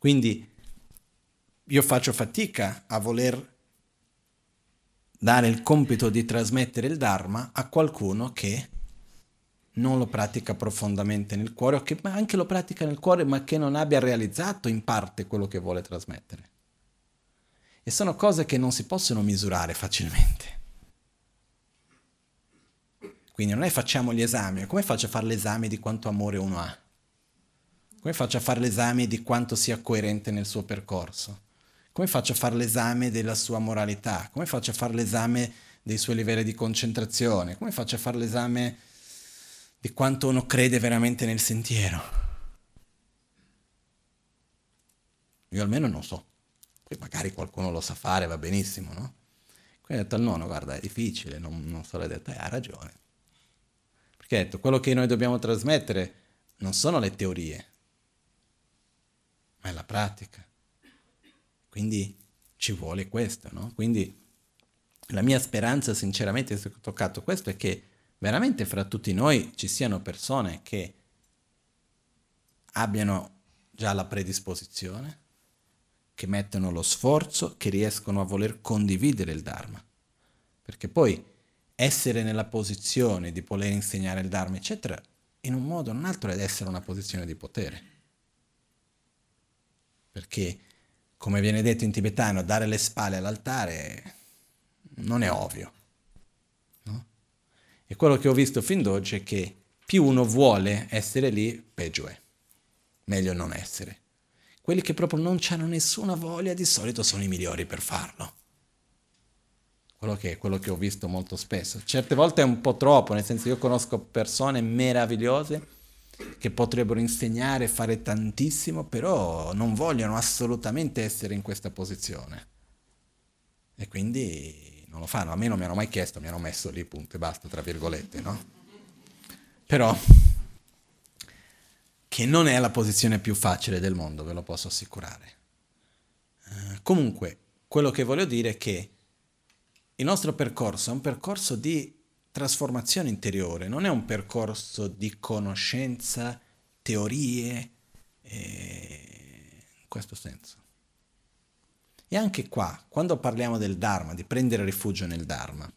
Quindi io faccio fatica a voler dare il compito di trasmettere il Dharma a qualcuno che non lo pratica profondamente nel cuore o che anche lo pratica nel cuore ma che non abbia realizzato in parte quello che vuole trasmettere. E sono cose che non si possono misurare facilmente. Quindi non è facciamo gli esami, come faccio a fare l'esame di quanto amore uno ha? Come faccio a fare l'esame di quanto sia coerente nel suo percorso? Come faccio a fare l'esame della sua moralità? Come faccio a fare l'esame dei suoi livelli di concentrazione? Come faccio a fare l'esame di quanto uno crede veramente nel sentiero? Io almeno non so. Poi magari qualcuno lo sa fare, va benissimo, no? Quindi ho detto al nonno, guarda, è difficile, non, non l'ha detto, eh, ha ragione. Che detto, quello che noi dobbiamo trasmettere non sono le teorie, ma è la pratica. Quindi ci vuole questo, no? Quindi la mia speranza, sinceramente, se ho toccato questo, è che veramente fra tutti noi ci siano persone che abbiano già la predisposizione, che mettono lo sforzo, che riescono a voler condividere il Dharma. Perché poi essere nella posizione di voler insegnare il Dharma, eccetera, in un modo o in un altro è essere una posizione di potere. Perché, come viene detto in tibetano, dare le spalle all'altare non è ovvio. No? E quello che ho visto fin d'oggi è che più uno vuole essere lì, peggio è. Meglio non essere. Quelli che proprio non hanno nessuna voglia di solito sono i migliori per farlo. Quello che, quello che ho visto molto spesso. Certe volte è un po' troppo, nel senso io conosco persone meravigliose che potrebbero insegnare, fare tantissimo, però non vogliono assolutamente essere in questa posizione. E quindi non lo fanno. A me non mi hanno mai chiesto, mi hanno messo lì, punto e basta, tra virgolette, no? Però che non è la posizione più facile del mondo, ve lo posso assicurare. Uh, comunque, quello che voglio dire è che il nostro percorso è un percorso di trasformazione interiore, non è un percorso di conoscenza, teorie, eh, in questo senso. E anche qua, quando parliamo del Dharma, di prendere rifugio nel Dharma,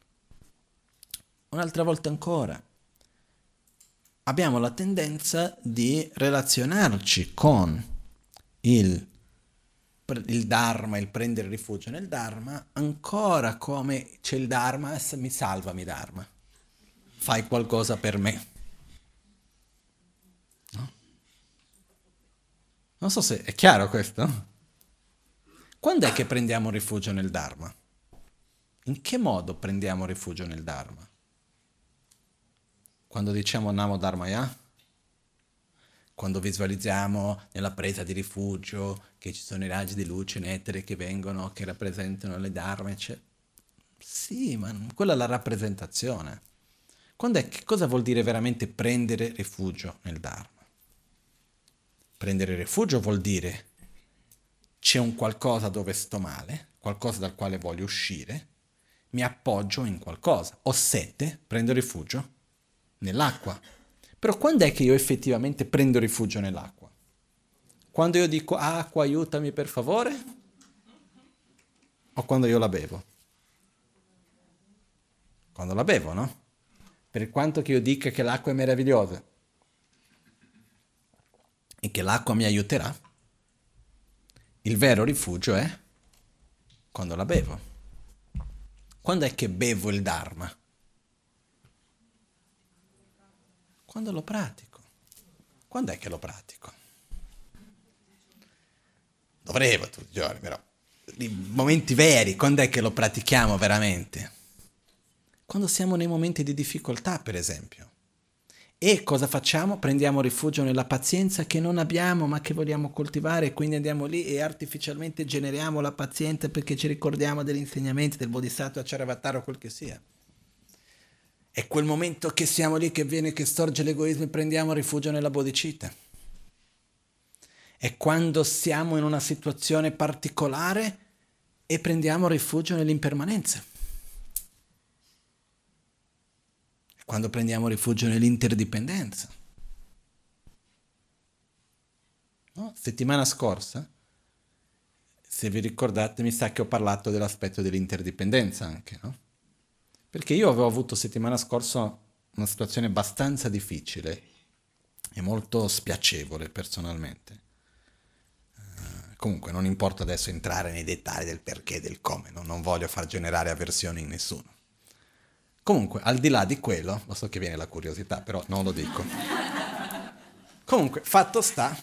un'altra volta ancora, abbiamo la tendenza di relazionarci con il, il Dharma, il prendere rifugio nel Dharma, ancora come c'è il Dharma, mi salvami Dharma, fai qualcosa per me. No? Non so se è chiaro questo. Quando è che prendiamo rifugio nel Dharma? In che modo prendiamo rifugio nel Dharma? Quando diciamo Namo Dharmaya? Quando visualizziamo nella presa di rifugio che ci sono i raggi di luce in etere che vengono, che rappresentano le Dharma, eccetera. Sì, ma quella è la rappresentazione. Quando è, che cosa vuol dire veramente prendere rifugio nel Dharma? Prendere rifugio vuol dire c'è un qualcosa dove sto male, qualcosa dal quale voglio uscire, mi appoggio in qualcosa. Ho sete, prendo rifugio nell'acqua. Però quando è che io effettivamente prendo rifugio nell'acqua? Quando io dico acqua aiutami per favore? O quando io la bevo? Quando la bevo, no? Per quanto io dica che l'acqua è meravigliosa e che l'acqua mi aiuterà, il vero rifugio è quando la bevo. Quando è che bevo il Dharma? Quando lo pratico. Quando è che lo pratico? Dovrei tutti i giorni, però. I momenti veri, quando è che lo pratichiamo veramente? Quando siamo nei momenti di difficoltà, per esempio. E cosa facciamo? Prendiamo rifugio nella pazienza che non abbiamo ma che vogliamo coltivare, quindi andiamo lì e artificialmente generiamo la pazienza perché ci ricordiamo degli insegnamenti del Bodhisattva Charavattara o quel che sia. È quel momento che siamo lì che viene, che sorge l'egoismo e prendiamo rifugio nella bodhicitta. È quando siamo in una situazione particolare e prendiamo rifugio nell'impermanenza. È quando prendiamo rifugio nell'interdipendenza. No? Settimana scorsa, se vi ricordate, mi sa che ho parlato dell'aspetto dell'interdipendenza anche, no? Perché io avevo avuto settimana scorsa una situazione abbastanza difficile e molto spiacevole personalmente. Uh, comunque non importa adesso entrare nei dettagli del perché e del come, no? non voglio far generare avversione in nessuno. Comunque, al di là di quello, lo so che viene la curiosità, però non lo dico. Comunque, fatto sta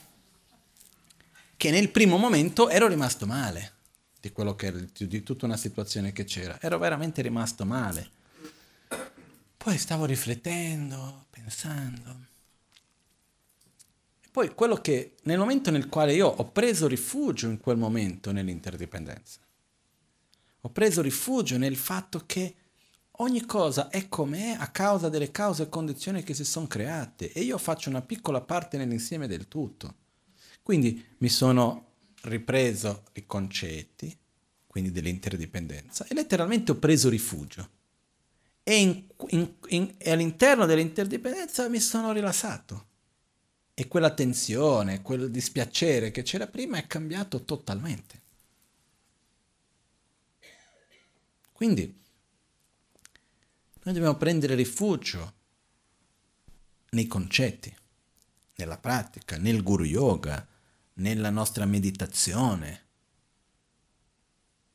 che nel primo momento ero rimasto male di che di tutta una situazione che c'era. Ero veramente rimasto male. Poi stavo riflettendo, pensando. E poi quello che, nel momento nel quale io ho preso rifugio in quel momento nell'interdipendenza, ho preso rifugio nel fatto che ogni cosa è com'è a causa delle cause e condizioni che si sono create e io faccio una piccola parte nell'insieme del tutto. Quindi mi sono ripreso i concetti, quindi dell'interdipendenza, e letteralmente ho preso rifugio. E, in, in, in, e all'interno dell'interdipendenza mi sono rilassato. E quella tensione, quel dispiacere che c'era prima è cambiato totalmente. Quindi noi dobbiamo prendere rifugio nei concetti, nella pratica, nel guru yoga, nella nostra meditazione.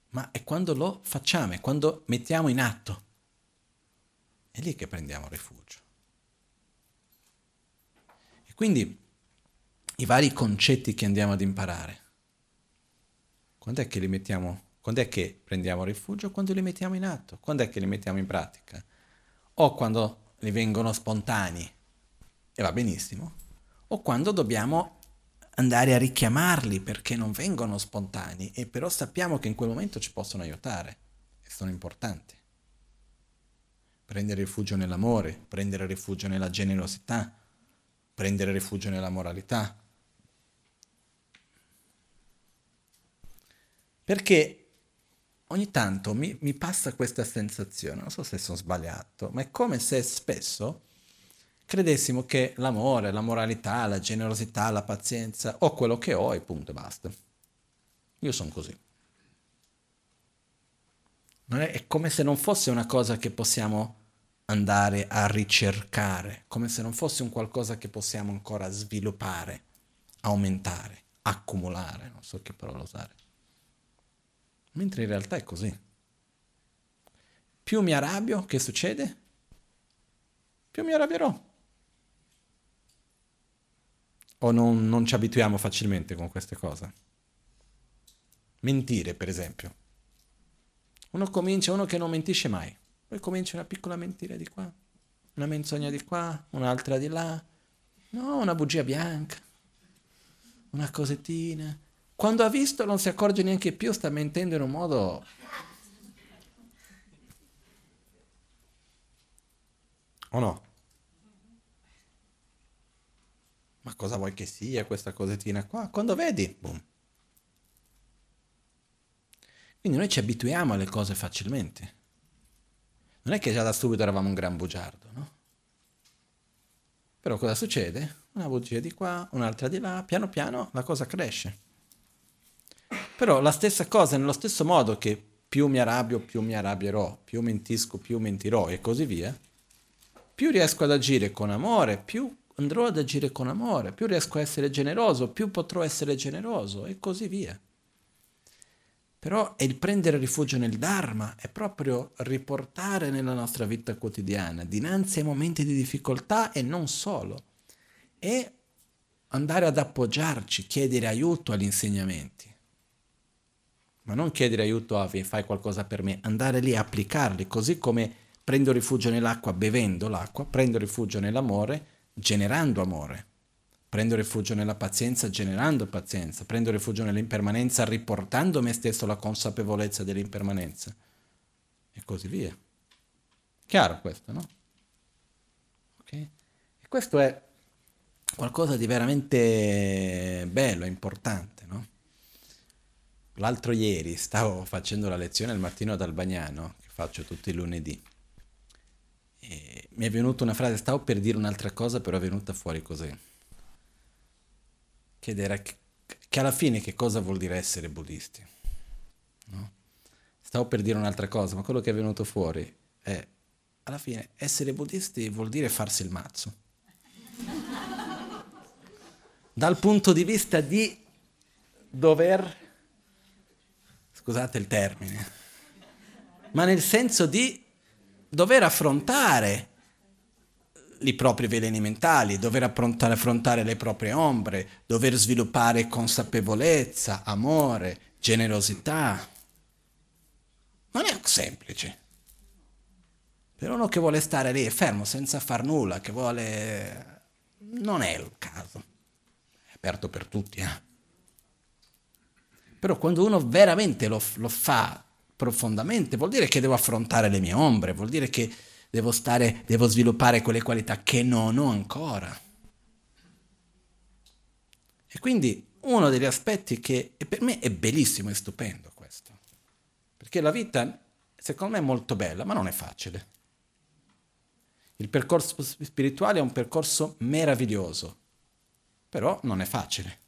Ma è quando lo facciamo, è quando mettiamo in atto. È lì che prendiamo rifugio. E quindi i vari concetti che andiamo ad imparare, quando è che li mettiamo, quando è che prendiamo rifugio? Quando li mettiamo in atto, quando è che li mettiamo in pratica? O quando li vengono spontanei e va benissimo, o quando dobbiamo andare a richiamarli perché non vengono spontanei e però sappiamo che in quel momento ci possono aiutare e sono importanti. Prendere rifugio nell'amore, prendere rifugio nella generosità, prendere rifugio nella moralità. Perché ogni tanto mi, mi passa questa sensazione, non so se sono sbagliato, ma è come se spesso credessimo che l'amore, la moralità, la generosità, la pazienza, ho quello che ho e punto e basta. Io sono così. È, è come se non fosse una cosa che possiamo andare a ricercare, come se non fosse un qualcosa che possiamo ancora sviluppare, aumentare, accumulare, non so che parola usare. Mentre in realtà è così. Più mi arrabbio, che succede? Più mi arrabbierò. O non, non ci abituiamo facilmente con queste cose? Mentire, per esempio. Uno comincia, uno che non mentisce mai. Poi comincia una piccola mentira di qua, una menzogna di qua, un'altra di là. No, una bugia bianca, una cosettina. Quando ha visto non si accorge neanche più, sta mentendo in un modo... O no? Ma cosa vuoi che sia questa cosettina qua? Quando vedi, boom. Quindi noi ci abituiamo alle cose facilmente. Non è che già da subito eravamo un gran bugiardo, no? Però cosa succede? Una bugia di qua, un'altra di là, piano piano la cosa cresce. Però la stessa cosa, nello stesso modo che più mi arrabbio, più mi arrabbierò, più mentisco, più mentirò e così via, più riesco ad agire con amore, più andrò ad agire con amore, più riesco a essere generoso, più potrò essere generoso e così via. Però è il prendere rifugio nel Dharma, è proprio riportare nella nostra vita quotidiana, dinanzi ai momenti di difficoltà e non solo, e andare ad appoggiarci, chiedere aiuto agli insegnamenti. Ma non chiedere aiuto a fai qualcosa per me, andare lì a applicarli, così come prendo rifugio nell'acqua bevendo l'acqua, prendo rifugio nell'amore, generando amore. Prendo rifugio nella pazienza generando pazienza. Prendo rifugio nell'impermanenza riportando me stesso la consapevolezza dell'impermanenza. E così via. Chiaro questo, no? Ok? E questo è qualcosa di veramente bello, importante? L'altro ieri stavo facendo la lezione al mattino ad Albagnano, che faccio tutti i lunedì e mi è venuta una frase, stavo per dire un'altra cosa, però è venuta fuori così. Che era che, che alla fine che cosa vuol dire essere buddisti? No? Stavo per dire un'altra cosa, ma quello che è venuto fuori è, alla fine, essere buddisti vuol dire farsi il mazzo. Dal punto di vista di dover, scusate il termine, ma nel senso di dover affrontare i propri veleni mentali, dover affrontare, le proprie ombre, dover sviluppare consapevolezza, amore, generosità. Non è semplice. Per uno che vuole stare lì fermo senza far nulla, che vuole... non è il caso. È aperto per tutti, eh. Però quando uno veramente lo, lo fa profondamente, vuol dire che devo affrontare le mie ombre, vuol dire che devo stare, devo sviluppare quelle qualità che non ho ancora. E quindi uno degli aspetti che per me è bellissimo e stupendo questo, perché la vita secondo me è molto bella, ma non è facile. Il percorso spirituale è un percorso meraviglioso, però non è facile.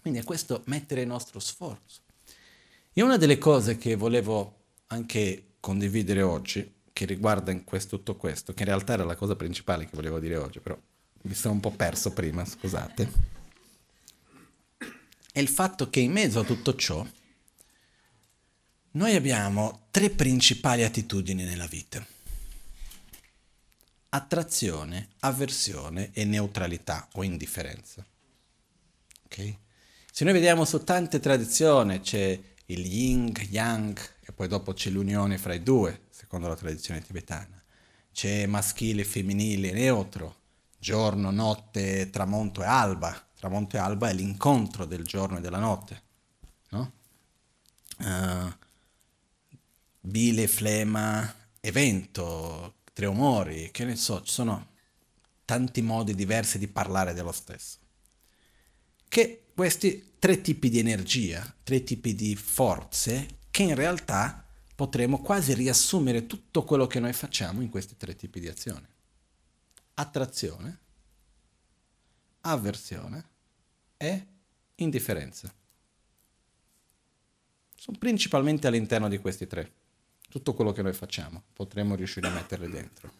Quindi è questo mettere il nostro sforzo. E una delle cose che volevo anche condividere oggi, che riguarda questo, tutto questo, che in realtà era la cosa principale che volevo dire oggi, però mi sono un po' perso prima, scusate, è il fatto che in mezzo a tutto ciò noi abbiamo tre principali attitudini nella vita. Attrazione, avversione e neutralità o indifferenza. Okay? Se noi vediamo su tante tradizioni c'è il yin, yang e poi dopo c'è l'unione fra i due, secondo la tradizione tibetana. C'è maschile, femminile, neutro, giorno, notte, tramonto e alba. Tramonto e alba è l'incontro del giorno e della notte. No? Uh, bile, flema, evento, tre umori, che ne so, ci sono tanti modi diversi di parlare dello stesso. Che questi tre tipi di energia, tre tipi di forze, che in realtà potremo quasi riassumere tutto quello che noi facciamo in questi tre tipi di azione. Attrazione, avversione e indifferenza. Sono principalmente all'interno di questi tre tutto quello che noi facciamo, potremmo riuscire a metterle dentro.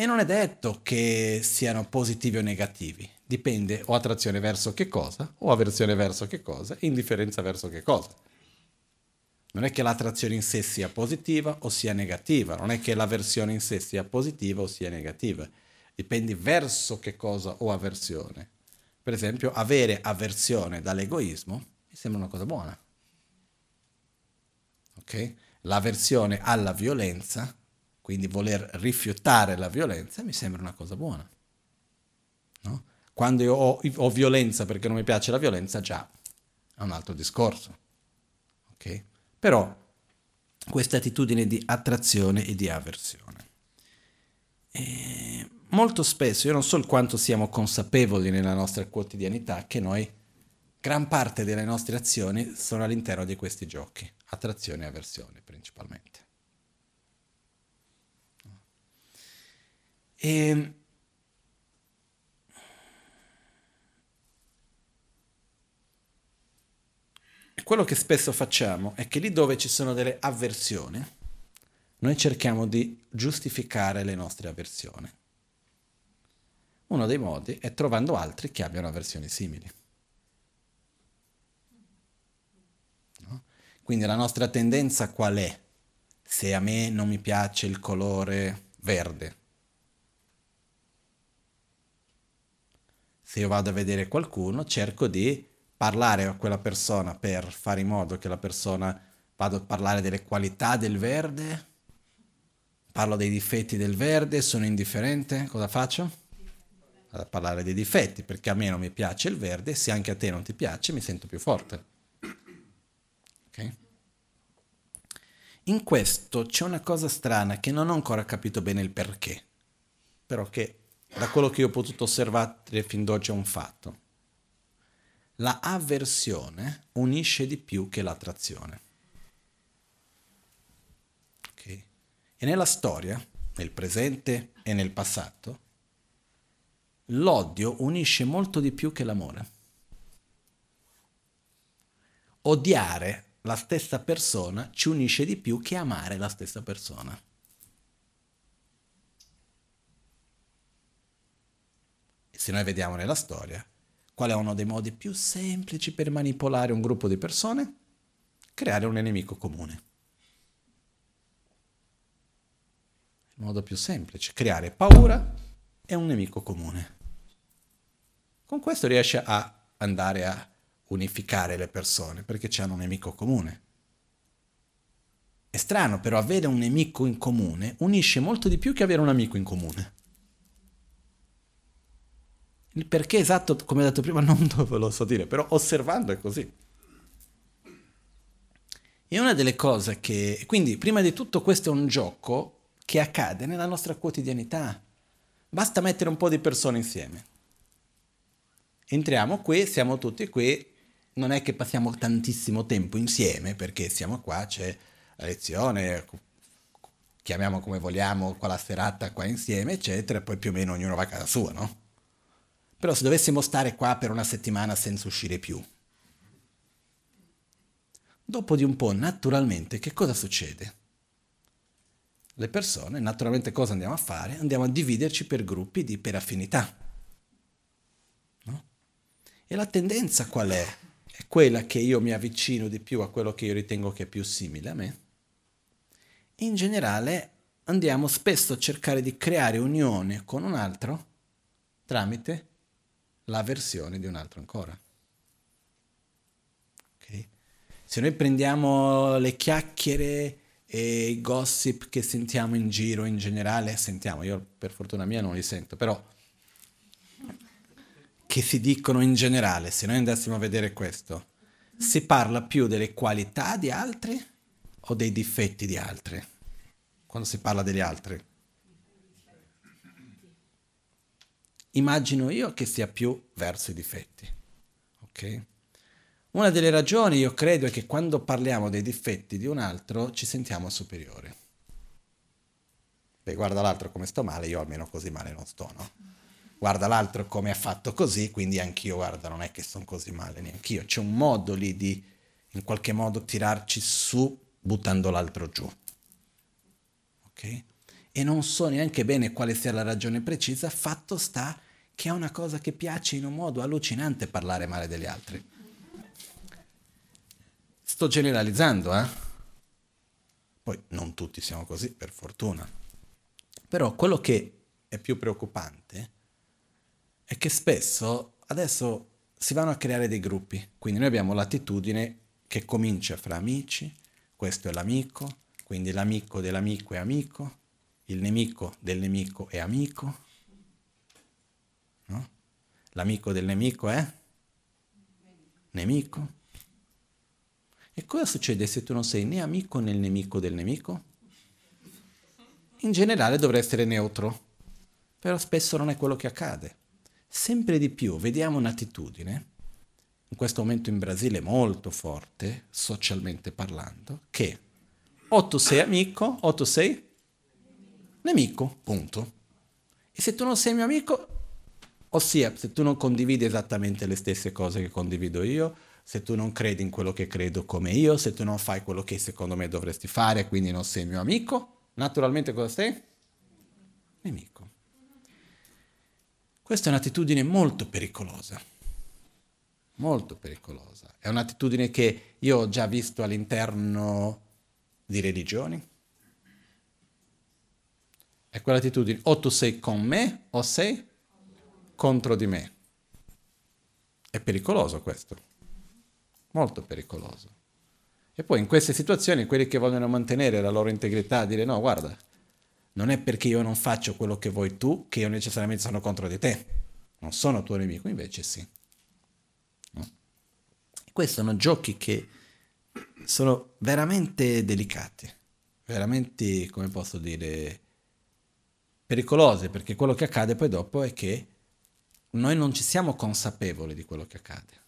E non è detto che siano positivi o negativi, dipende o attrazione verso che cosa, o avversione verso che cosa, indifferenza verso che cosa. Non è che l'attrazione in sé sia positiva o sia negativa, non è che l'avversione in sé sia positiva o sia negativa, dipende verso che cosa o avversione. Per esempio, avere avversione dall'egoismo mi sembra una cosa buona. Ok? l'avversione alla violenza, quindi voler rifiutare la violenza, mi sembra una cosa buona. No? Quando io ho, ho, violenza perché non mi piace la violenza, già è un altro discorso. Okay? Però questa attitudine di attrazione e di avversione. E molto spesso, io non so quanto siamo consapevoli nella nostra quotidianità, che noi, gran parte delle nostre azioni sono all'interno di questi giochi attrazione e avversione principalmente. E quello che spesso facciamo è che lì dove ci sono delle avversioni, noi cerchiamo di giustificare le nostre avversioni. Uno dei modi è trovando altri che abbiano avversioni simili. Quindi la nostra tendenza qual è? Se a me non mi piace il colore verde, se io vado a vedere qualcuno, cerco di parlare a quella persona per fare in modo che la persona vada a parlare delle qualità del verde, parlo dei difetti del verde, sono indifferente, cosa faccio? Vado a parlare dei difetti, perché a me non mi piace il verde, se anche a te non ti piace mi sento più forte. In questo c'è una cosa strana che non ho ancora capito bene il perché, però che da quello che io ho potuto osservare fin d'oggi è un fatto. La avversione unisce di più che l'attrazione. Okay? E nella storia, nel presente e nel passato, l'odio unisce molto di più che l'amore. Odiare la stessa persona ci unisce di più che amare la stessa persona. Se noi vediamo nella storia, qual è uno dei modi più semplici per manipolare un gruppo di persone? Creare un nemico comune. Il modo più semplice, creare paura e un nemico comune. Con questo riesce a andare a unificare le persone perché c'hanno un nemico comune. È strano, però avere un nemico in comune unisce molto di più che avere un amico in comune. Il perché esatto, come ho detto prima, non ve lo so dire, però osservando è così. E una delle cose che... Quindi, prima di tutto, questo è un gioco che accade nella nostra quotidianità. Basta mettere un po' di persone insieme. Entriamo qui, siamo tutti qui, non è che passiamo tantissimo tempo insieme perché siamo qua, c'è la lezione, chiamiamo come vogliamo qua la serata qua insieme, eccetera, e poi più o meno ognuno va a casa sua, no? Però se dovessimo stare qua per una settimana senza uscire più, dopo di un po', naturalmente, che cosa succede? Le persone, naturalmente cosa andiamo a fare? Andiamo a dividerci per gruppi di, per affinità. No? E la tendenza qual è? È quella che io mi avvicino di più a quello che io ritengo che è più simile a me. In generale andiamo spesso a cercare di creare unione con un altro tramite la versione di un altro ancora. Okay? Se noi prendiamo le chiacchiere e i gossip che sentiamo in giro in generale, sentiamo, io per fortuna mia non li sento, però che si dicono in generale, se noi andassimo a vedere questo, si parla più delle qualità di altri o dei difetti di altri? Quando si parla degli altri. Immagino io che sia più verso i difetti. Ok? Una delle ragioni, io credo, è che quando parliamo dei difetti di un altro ci sentiamo superiori. Beh, guarda l'altro come sto male, io almeno così male non sto, no? Guarda l'altro come ha fatto così, quindi anch'io, guarda, non è che sono così male neanch'io. C'è un modo lì di, in qualche modo, tirarci su buttando l'altro giù. Ok? E non so neanche bene quale sia la ragione precisa, fatto sta che è una cosa che piace in un modo allucinante parlare male degli altri. Sto generalizzando, eh? Poi non tutti siamo così, per fortuna. Però quello che è più preoccupante è che spesso adesso si vanno a creare dei gruppi, quindi noi abbiamo l'attitudine che comincia fra amici, questo è l'amico, quindi l'amico dell'amico è amico, il nemico del nemico è amico, No? L'amico del nemico è nemico. E cosa succede se tu non sei né amico né nemico del nemico? In generale dovrei essere neutro, però spesso non è quello che accade. Sempre di più vediamo un'attitudine, in questo momento in Brasile molto forte, socialmente parlando, che o tu sei amico o tu sei nemico, punto. E se tu non sei mio amico, Ossia, se tu non condividi esattamente le stesse cose che condivido io, se tu non credi in quello che credo come io, se tu non fai quello che secondo me dovresti fare, quindi non sei mio amico, naturalmente cosa sei? Nemico. Questa è un'attitudine molto pericolosa, molto pericolosa. È un'attitudine che io ho già visto all'interno di religioni. È quell'attitudine, o tu sei con me o sei contro di me. È pericoloso questo, molto pericoloso. E poi in queste situazioni quelli che vogliono mantenere la loro integrità, dire no, guarda, non è perché io non faccio quello che vuoi tu che io necessariamente sono contro di te. Non sono tuo nemico, invece sì. No? Questi sono giochi che sono veramente delicati, veramente, come posso dire, pericolosi, perché quello che accade poi dopo è che noi non ci siamo consapevoli di quello che accade.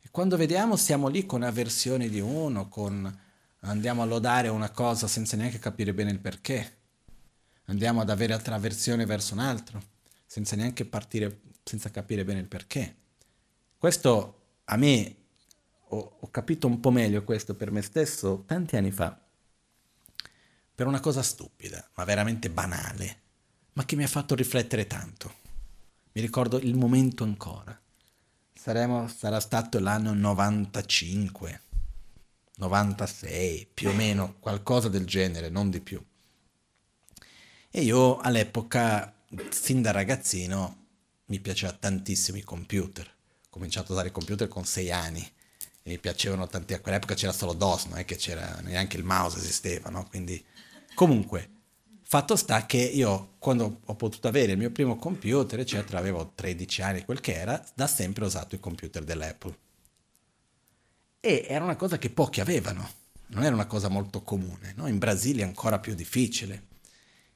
E quando vediamo siamo lì con avversione di uno, con andiamo a lodare una cosa senza neanche capire bene il perché, andiamo ad avere altra avversione verso un altro, senza neanche partire, senza capire bene il perché. Questo a me, ho, ho capito un po' meglio questo per me stesso tanti anni fa, per una cosa stupida, ma veramente banale, ma che mi ha fatto riflettere tanto mi ricordo il momento ancora. Saremo, sarà stato l'anno 95, 96, più o meno, qualcosa del genere, non di più. E io all'epoca, fin da ragazzino, mi piaceva tantissimo i computer. Ho cominciato a usare i computer con sei anni e mi piacevano tanti. A quell'epoca c'era solo DOS, non è che c'era neanche il mouse esisteva, no? Quindi, comunque, Fatto sta che io, quando ho potuto avere il mio primo computer, eccetera, avevo 13 anni, quel che era, da sempre ho usato i computer dell'Apple. E era una cosa che pochi avevano. non era una cosa molto comune, no? in Brasile è ancora più difficile.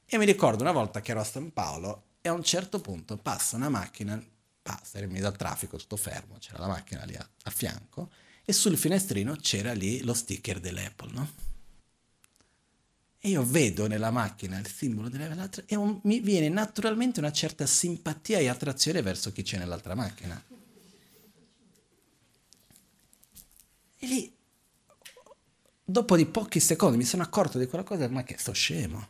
E mi ricordo una volta che ero a San Paolo e a un certo punto passa una macchina, passa, in mezzo al traffico, tutto fermo, c'era la macchina lì a, a fianco e sul finestrino c'era lì lo sticker dell'Apple, no? E io vedo nella macchina il simbolo dell'Apple e un, mi viene naturalmente una certa simpatia e attrazione verso chi c'è nell'altra macchina. E lì, dopo di pochi secondi, mi sono accorto di quella cosa, ma che sto scemo.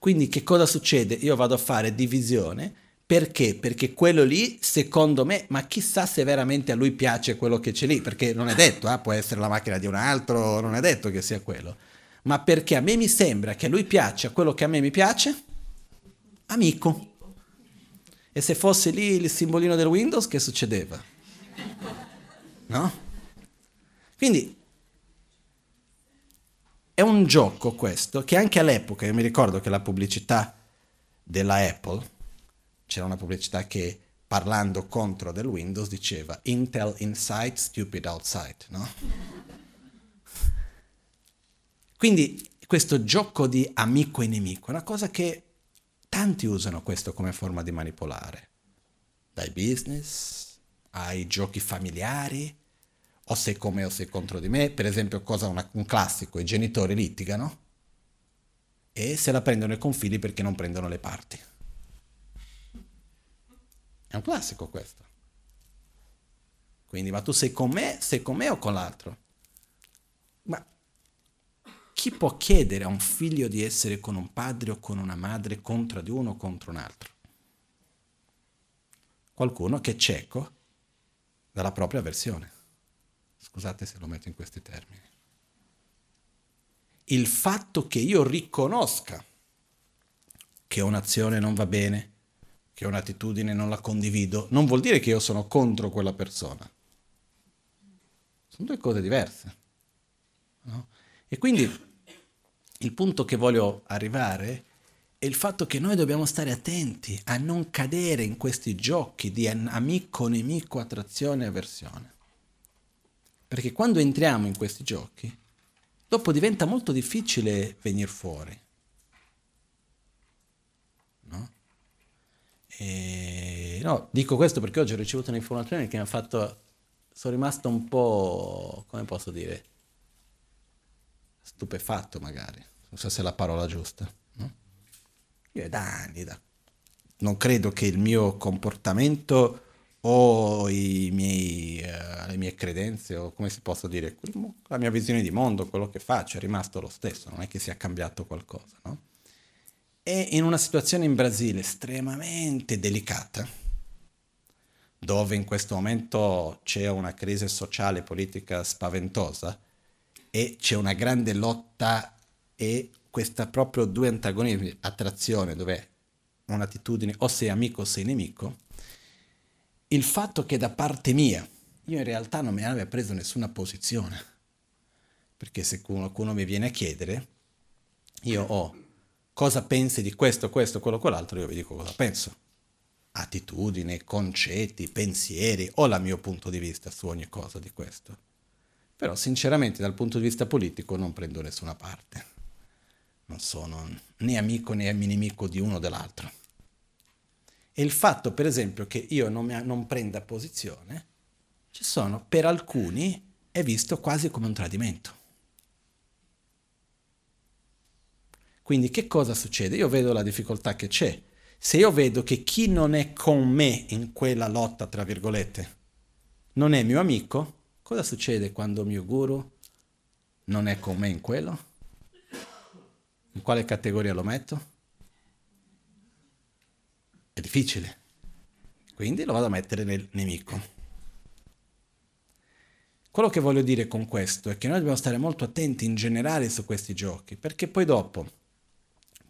Quindi che cosa succede? Io vado a fare divisione perché? Perché quello lì, secondo me, ma chissà se veramente a lui piace quello che c'è lì, perché non è detto, eh, può essere la macchina di un altro, non è detto che sia quello. Ma perché a me mi sembra che a lui piaccia quello che a me mi piace? Amico. E se fosse lì il simbolino del Windows, che succedeva? No? Quindi è un gioco questo che anche all'epoca, io mi ricordo che la pubblicità della Apple, c'era una pubblicità che parlando contro del Windows diceva Intel inside, stupid outside, no? Quindi questo gioco di amico e nemico è una cosa che tanti usano questo come forma di manipolare, dai business ai giochi familiari, o sei con me o sei contro di me, per esempio cosa una, un classico, i genitori litigano e se la prendono i confini perché non prendono le parti. È un classico questo. Quindi, ma tu sei con me, sei con me o con l'altro? Ma chi può chiedere a un figlio di essere con un padre o con una madre contro di uno o contro un altro? Qualcuno che è cieco dalla propria versione. Scusate se lo metto in questi termini. Il fatto che io riconosca che un'azione non va bene, che un'attitudine non la condivido, non vuol dire che io sono contro quella persona. Sono due cose diverse. No? E quindi il punto che voglio arrivare è il fatto che noi dobbiamo stare attenti a non cadere in questi giochi di amico-nemico, attrazione e avversione. Perché quando entriamo in questi giochi, dopo diventa molto difficile venire fuori. E, no, dico questo perché oggi ho ricevuto un'informazione che mi ha fatto... Sono rimasto un po', come posso dire, stupefatto magari, non so se è la parola giusta. No? Io è da anni, da... non credo che il mio comportamento o miei, uh, le mie credenze o come si possa dire, la mia visione di mondo, quello che faccio è rimasto lo stesso, non è che sia cambiato qualcosa. No? È in una situazione in Brasile estremamente delicata, dove in questo momento c'è una crisi sociale e politica spaventosa e c'è una grande lotta e questa proprio due antagonismi, attrazione, dove un'attitudine o sei amico o sei nemico, il fatto che da parte mia io in realtà non mi abbia preso nessuna posizione, perché se qualcuno mi viene a chiedere, io ho cosa pensi di questo, questo, quello, quell'altro, io vi dico cosa penso. Attitudini, concetti, pensieri, ho il mio punto di vista su ogni cosa di questo. Però sinceramente dal punto di vista politico non prendo nessuna parte. Non sono né amico né nemico di uno o dell'altro. E il fatto, per esempio, che io non, mi, non prenda posizione, ci sono, per alcuni, è visto quasi come un tradimento. Quindi che cosa succede? Io vedo la difficoltà che c'è. Se io vedo che chi non è con me in quella lotta, tra virgolette, non è mio amico, cosa succede quando mio guru non è con me in quello? In quale categoria lo metto? È difficile. Quindi lo vado a mettere nel nemico. Quello che voglio dire con questo è che noi dobbiamo stare molto attenti in generale su questi giochi, perché poi dopo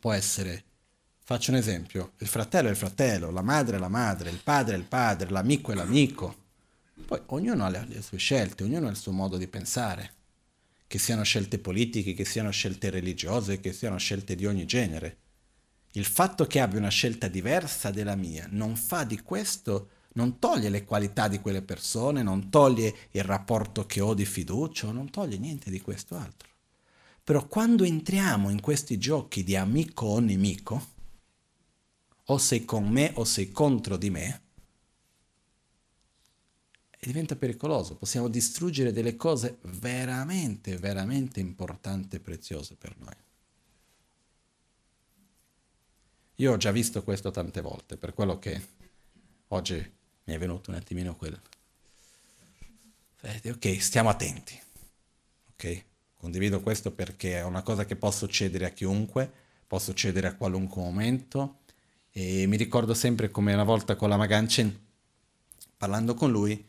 può essere, faccio un esempio, il fratello è il fratello, la madre è la madre, il padre è il padre, l'amico è l'amico. Poi ognuno ha le, le sue scelte, ognuno ha il suo modo di pensare, che siano scelte politiche, che siano scelte religiose, che siano scelte di ogni genere. Il fatto che abbia una scelta diversa della mia non fa di questo, non toglie le qualità di quelle persone, non toglie il rapporto che ho di fiducia, non toglie niente di questo altro. Però quando entriamo in questi giochi di amico o nemico, o sei con me o sei contro di me, diventa pericoloso, possiamo distruggere delle cose veramente, veramente importanti e preziose per noi. Io ho già visto questo tante volte, per quello che oggi mi è venuto un attimino quel... Ok, stiamo attenti. Ok? Condivido questo perché è una cosa che può succedere a chiunque, può succedere a qualunque momento. E mi ricordo sempre come una volta con la Maganchen, parlando con lui,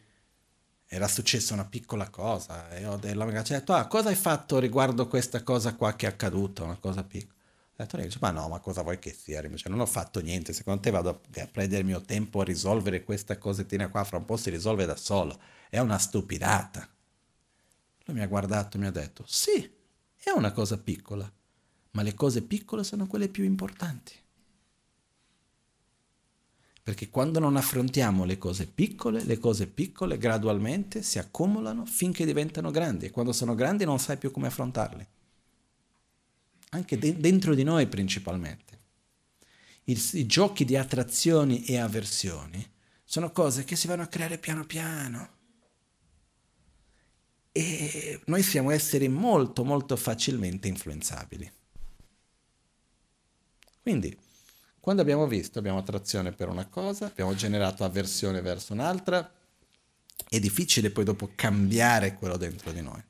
era successa una piccola cosa e ho della Maganchen detto, ah, cosa hai fatto riguardo questa cosa qua che è accaduta, una cosa piccola. Ho detto, ma no, ma cosa vuoi che sia? Cioè, non ho fatto niente, secondo te vado a prendere il mio tempo a risolvere questa cosettina qua, fra un po' si risolve da solo. È una stupidata. Lui mi ha guardato e mi ha detto, sì, è una cosa piccola, ma le cose piccole sono quelle più importanti. Perché quando non affrontiamo le cose piccole, le cose piccole gradualmente si accumulano finché diventano grandi e quando sono grandi non sai più come affrontarle anche de- dentro di noi principalmente. I, I giochi di attrazioni e avversioni sono cose che si vanno a creare piano piano. E noi siamo esseri molto molto facilmente influenzabili. Quindi, quando abbiamo visto, abbiamo attrazione per una cosa, abbiamo generato avversione verso un'altra, è difficile poi dopo cambiare quello dentro di noi.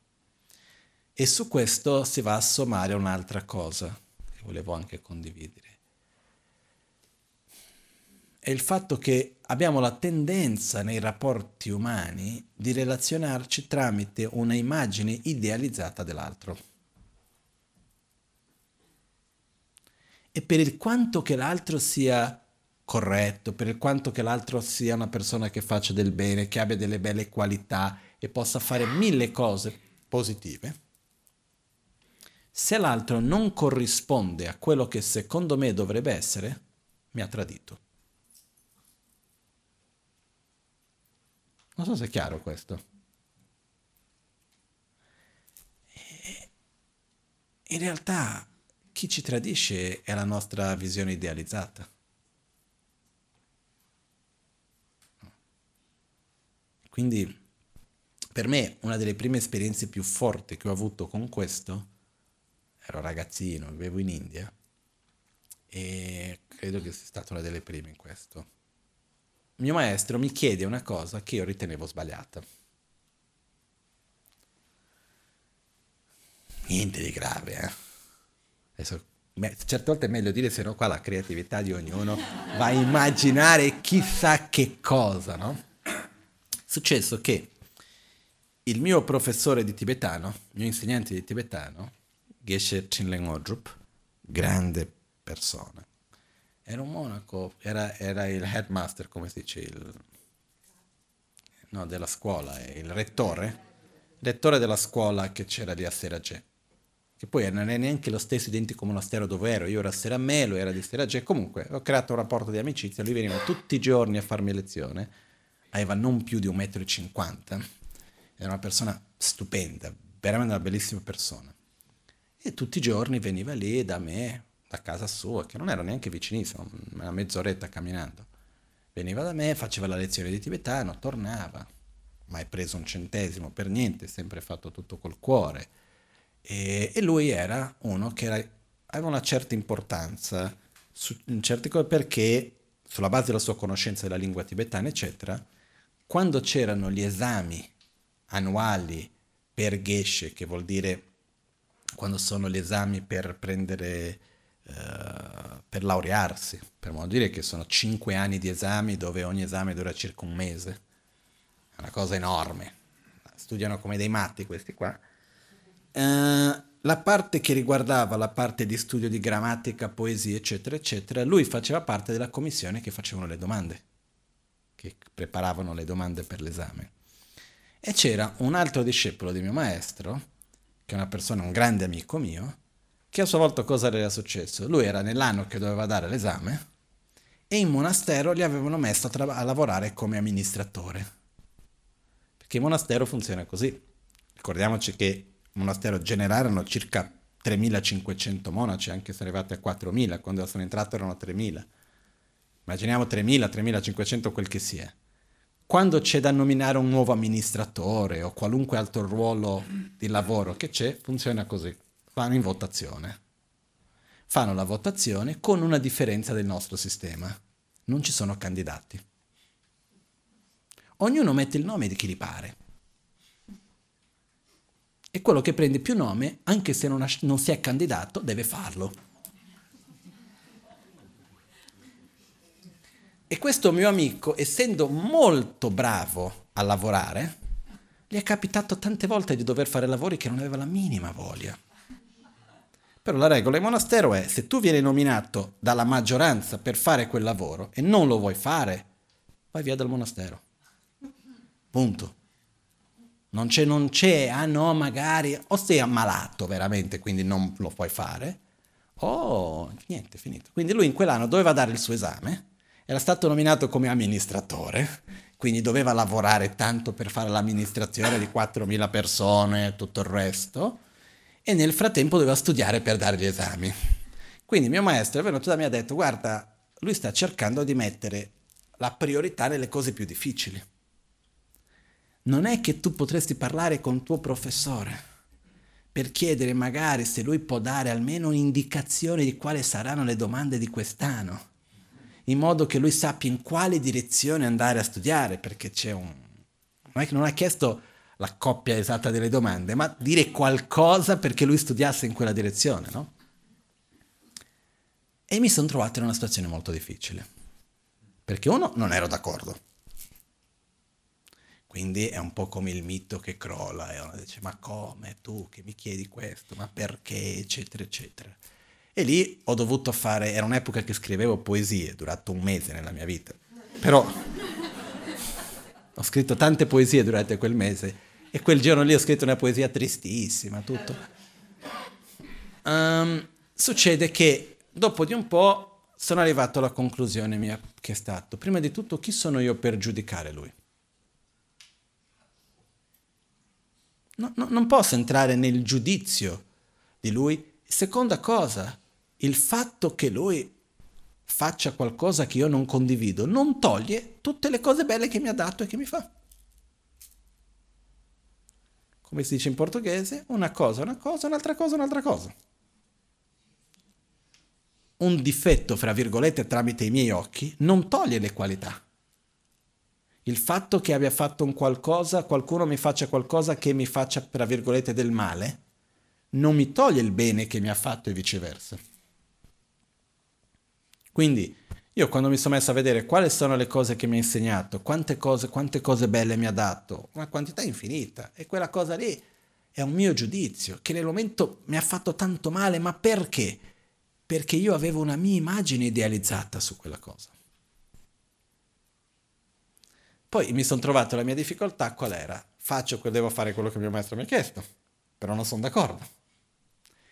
E su questo si va a sommare un'altra cosa che volevo anche condividere. È il fatto che abbiamo la tendenza nei rapporti umani di relazionarci tramite una immagine idealizzata dell'altro. E per il quanto che l'altro sia corretto, per il quanto che l'altro sia una persona che faccia del bene, che abbia delle belle qualità e possa fare mille cose positive, se l'altro non corrisponde a quello che secondo me dovrebbe essere, mi ha tradito. Non so se è chiaro questo. In realtà chi ci tradisce è la nostra visione idealizzata. Quindi per me una delle prime esperienze più forti che ho avuto con questo ero ragazzino, vivevo in India e credo che sia stata una delle prime in questo. Mio maestro mi chiede una cosa che io ritenevo sbagliata. Niente di grave, eh. Adesso, certe volte è meglio dire, se no qua la creatività di ognuno va a immaginare chissà che cosa, no? È successo che il mio professore di tibetano, il mio insegnante di tibetano, Geshe Chinlen Odrup, grande persona. Era un monaco, era, era, il headmaster, come si dice, il, no, della scuola, il rettore, rettore della scuola che c'era lì a Seragè, che poi non è neanche lo stesso identico monastero dove ero, io ero a Seramè, lui era di Seragè, comunque ho creato un rapporto di amicizia, lui veniva tutti i giorni a farmi lezione, aveva non più di 1,50 m, era una persona stupenda, veramente una bellissima persona. E tutti i giorni veniva lì da me, da casa sua, che non era neanche vicinissimo, una mezz'oretta camminando. Veniva da me, faceva la lezione di tibetano, tornava, mai preso un centesimo per niente, sempre fatto tutto col cuore. E, e lui era uno che era, aveva una certa importanza su, in certe cose perché, sulla base della sua conoscenza della lingua tibetana, eccetera, quando c'erano gli esami annuali per Geshe, che vuol dire quando sono gli esami per prendere, per laurearsi, per modo di dire che sono cinque anni di esami dove ogni esame dura circa un mese. È una cosa enorme. Studiano come dei matti questi qua. Uh, la parte che riguardava la parte di studio di grammatica, poesia, eccetera, eccetera, lui faceva parte della commissione che facevano le domande, che preparavano le domande per l'esame. E c'era un altro discepolo di mio maestro, che è una persona, un grande amico mio, che a sua volta cosa era successo? Lui era nell'anno che doveva dare l'esame e in monastero li avevano messo a, tra- a lavorare come amministratore. Perché il monastero funziona così. Ricordiamoci che il monastero generale erano circa 3.500 monaci, anche se arrivati a 4.000, quando sono entrato erano 3.000. Immaginiamo 3.000, 3.500, quel che sia. Quando c'è da nominare un nuovo amministratore o qualunque altro ruolo di lavoro che c'è, funziona così. Vanno in votazione fanno la votazione con una differenza del nostro sistema. Non ci sono candidati. Ognuno mette il nome di chi gli pare. E quello che prende più nome, anche se non, ha, non si è candidato, deve farlo. E questo mio amico, essendo molto bravo a lavorare, gli è capitato tante volte di dover fare lavori che non aveva la minima voglia. Però la regola in monastero è se tu vieni nominato dalla maggioranza per fare quel lavoro e non lo vuoi fare, vai via dal monastero. Punto. Non c'è, non c'è, ah no, magari, o sei ammalato veramente, quindi non lo puoi fare, o niente, finito. Quindi lui in quell'anno doveva dare il suo esame, era stato nominato come amministratore, quindi doveva lavorare tanto per fare l'amministrazione di 4.000 persone e tutto il resto, e nel frattempo doveva studiare per dare gli esami. Quindi mio maestro è venuto da me e ha detto guarda, lui sta cercando di mettere la priorità nelle cose più difficili. Non è che tu potresti parlare con tuo professore per chiedere magari se lui può dare almeno un'indicazione di quali saranno le domande di quest'anno, in modo che lui sappia in quale direzione andare a studiare, perché c'è un... Non è che non ha chiesto la coppia esatta delle domande, ma dire qualcosa perché lui studiasse in quella direzione, no? E mi sono trovato in una situazione molto difficile, perché uno non ero d'accordo. Quindi è un po' come il mito che crolla e uno dice ma come tu che mi chiedi questo, ma perché, eccetera, eccetera. E lì ho dovuto fare, era un'epoca che scrivevo poesie, durato un mese nella mia vita, però ho scritto tante poesie durante quel mese e quel giorno lì ho scritto una poesia tristissima, tutto. Um, succede che dopo di un po' sono arrivato alla conclusione mia che è stato, prima di tutto, chi sono io per giudicare lui? No, no, non posso entrare nel giudizio di lui. Seconda cosa, il fatto che lui faccia qualcosa che io non condivido non toglie tutte le cose belle che mi ha dato e che mi fa come si dice in portoghese, una cosa una cosa, un'altra cosa un'altra cosa. Un difetto, fra virgolette, tramite i miei occhi, non toglie le qualità. Il fatto che abbia fatto un qualcosa, qualcuno mi faccia qualcosa che mi faccia, tra virgolette, del male, non mi toglie il bene che mi ha fatto e viceversa. Quindi io quando mi sono messo a vedere quali sono le cose che mi ha insegnato, quante cose, quante cose belle mi ha dato, una quantità infinita, e quella cosa lì è un mio giudizio, che nel momento mi ha fatto tanto male, ma perché? Perché io avevo una mia immagine idealizzata su quella cosa. Poi mi sono trovato la mia difficoltà qual era? Faccio, devo fare quello che mio maestro mi ha chiesto, però non sono d'accordo.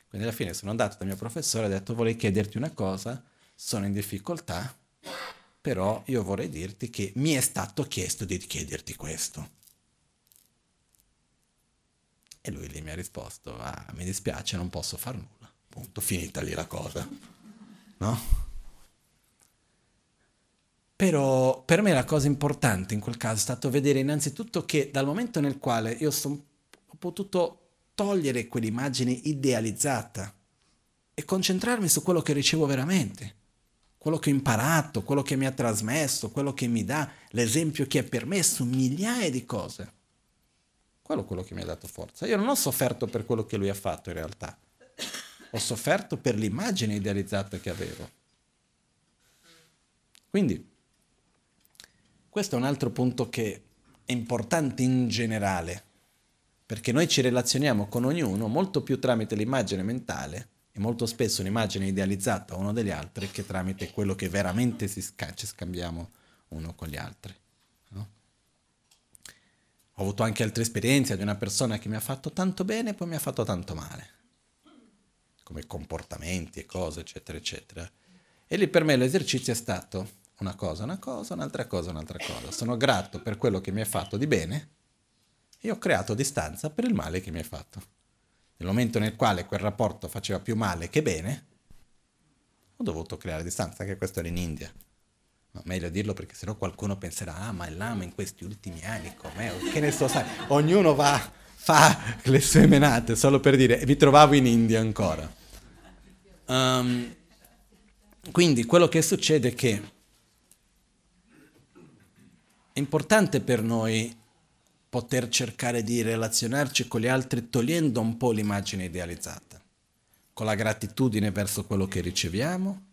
Quindi alla fine sono andato dal mio professore e ho detto vorrei chiederti una cosa, sono in difficoltà, però io vorrei dirti che mi è stato chiesto di chiederti questo. E lui lì mi ha risposto, ah, mi dispiace, non posso far nulla. Punto, finita lì la cosa. No? Però per me la cosa importante in quel caso è stato vedere innanzitutto che dal momento nel quale io son, ho potuto togliere quell'immagine idealizzata e concentrarmi su quello che ricevo veramente quello che ho imparato, quello che mi ha trasmesso, quello che mi dà, l'esempio che ha permesso, migliaia di cose. Quello è quello che mi ha dato forza. Io non ho sofferto per quello che lui ha fatto in realtà, ho sofferto per l'immagine idealizzata che avevo. Quindi, questo è un altro punto che è importante in generale, perché noi ci relazioniamo con ognuno molto più tramite l'immagine mentale e molto spesso un'immagine idealizzata uno degli altri che tramite quello che veramente ci scambiamo uno con gli altri. No? Ho avuto anche altre esperienze di una persona che mi ha fatto tanto bene e poi mi ha fatto tanto male, come comportamenti e cose, eccetera, eccetera. E lì per me l'esercizio è stato una cosa, una cosa, un'altra cosa, un'altra cosa. Sono grato per quello che mi hai fatto di bene e ho creato distanza per il male che mi hai fatto. Nel momento nel quale quel rapporto faceva più male che bene, ho dovuto creare distanza, che questo era in India. No, meglio dirlo perché sennò qualcuno penserà, ah ma il lama in questi ultimi anni com'è? Che ne so, sai, ognuno va, fa le sue menate, solo per dire, mi trovavo in India ancora. Um, quindi quello che succede è che è importante per noi poter cercare di relazionarci con gli altri togliendo un po' l'immagine idealizzata, con la gratitudine verso quello che riceviamo,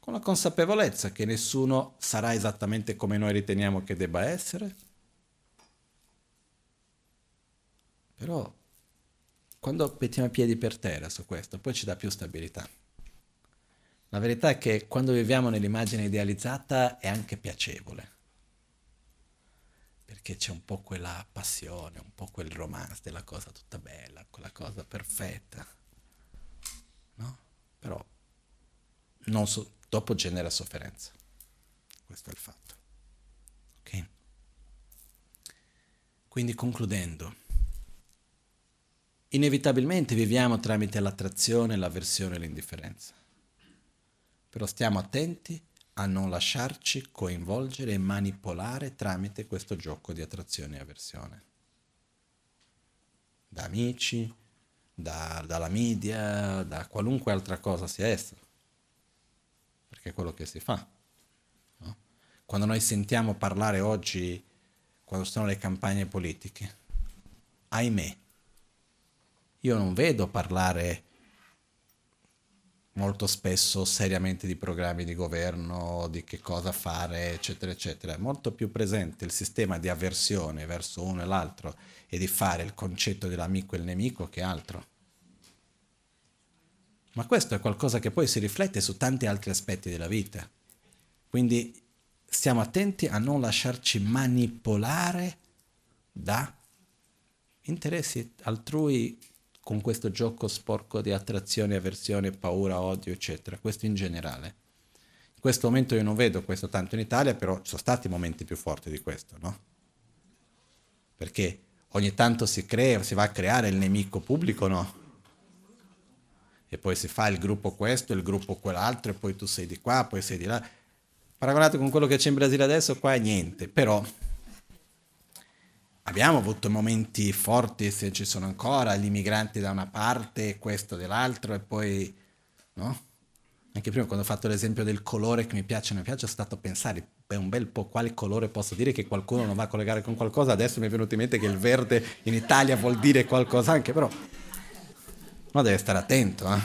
con la consapevolezza che nessuno sarà esattamente come noi riteniamo che debba essere. Però quando mettiamo i piedi per terra su questo, poi ci dà più stabilità. La verità è che quando viviamo nell'immagine idealizzata è anche piacevole perché c'è un po' quella passione, un po' quel romance della cosa tutta bella, quella cosa perfetta. No? Però so, dopo genera sofferenza. Questo è il fatto. Ok? Quindi concludendo, inevitabilmente viviamo tramite l'attrazione, l'avversione e l'indifferenza. Però stiamo attenti a non lasciarci coinvolgere e manipolare tramite questo gioco di attrazione e avversione. Da amici, da, dalla media, da qualunque altra cosa sia essa. Perché è quello che si fa. No? Quando noi sentiamo parlare oggi, quando sono le campagne politiche, ahimè, io non vedo parlare molto spesso seriamente di programmi di governo, di che cosa fare, eccetera, eccetera. È molto più presente il sistema di avversione verso uno e l'altro e di fare il concetto dell'amico e il nemico che altro. Ma questo è qualcosa che poi si riflette su tanti altri aspetti della vita. Quindi stiamo attenti a non lasciarci manipolare da interessi altrui con questo gioco sporco di attrazione, avversione, paura, odio, eccetera. Questo in generale. In questo momento io non vedo questo tanto in Italia, però ci sono stati momenti più forti di questo, no? Perché ogni tanto si crea, si va a creare il nemico pubblico, no? E poi si fa il gruppo questo, il gruppo quell'altro, e poi tu sei di qua, poi sei di là. Paragonato con quello che c'è in Brasile adesso, qua è niente, però abbiamo avuto momenti forti, se ci sono ancora, gli immigranti da una parte e questo dall'altro e poi, no? Anche prima quando ho fatto l'esempio del colore che mi piace o non mi piace, ho stato a pensare per un bel po' quale colore posso dire che qualcuno non va a collegare con qualcosa, adesso mi è venuto in mente che il verde in Italia vuol dire qualcosa anche, però uno deve stare attento. Eh?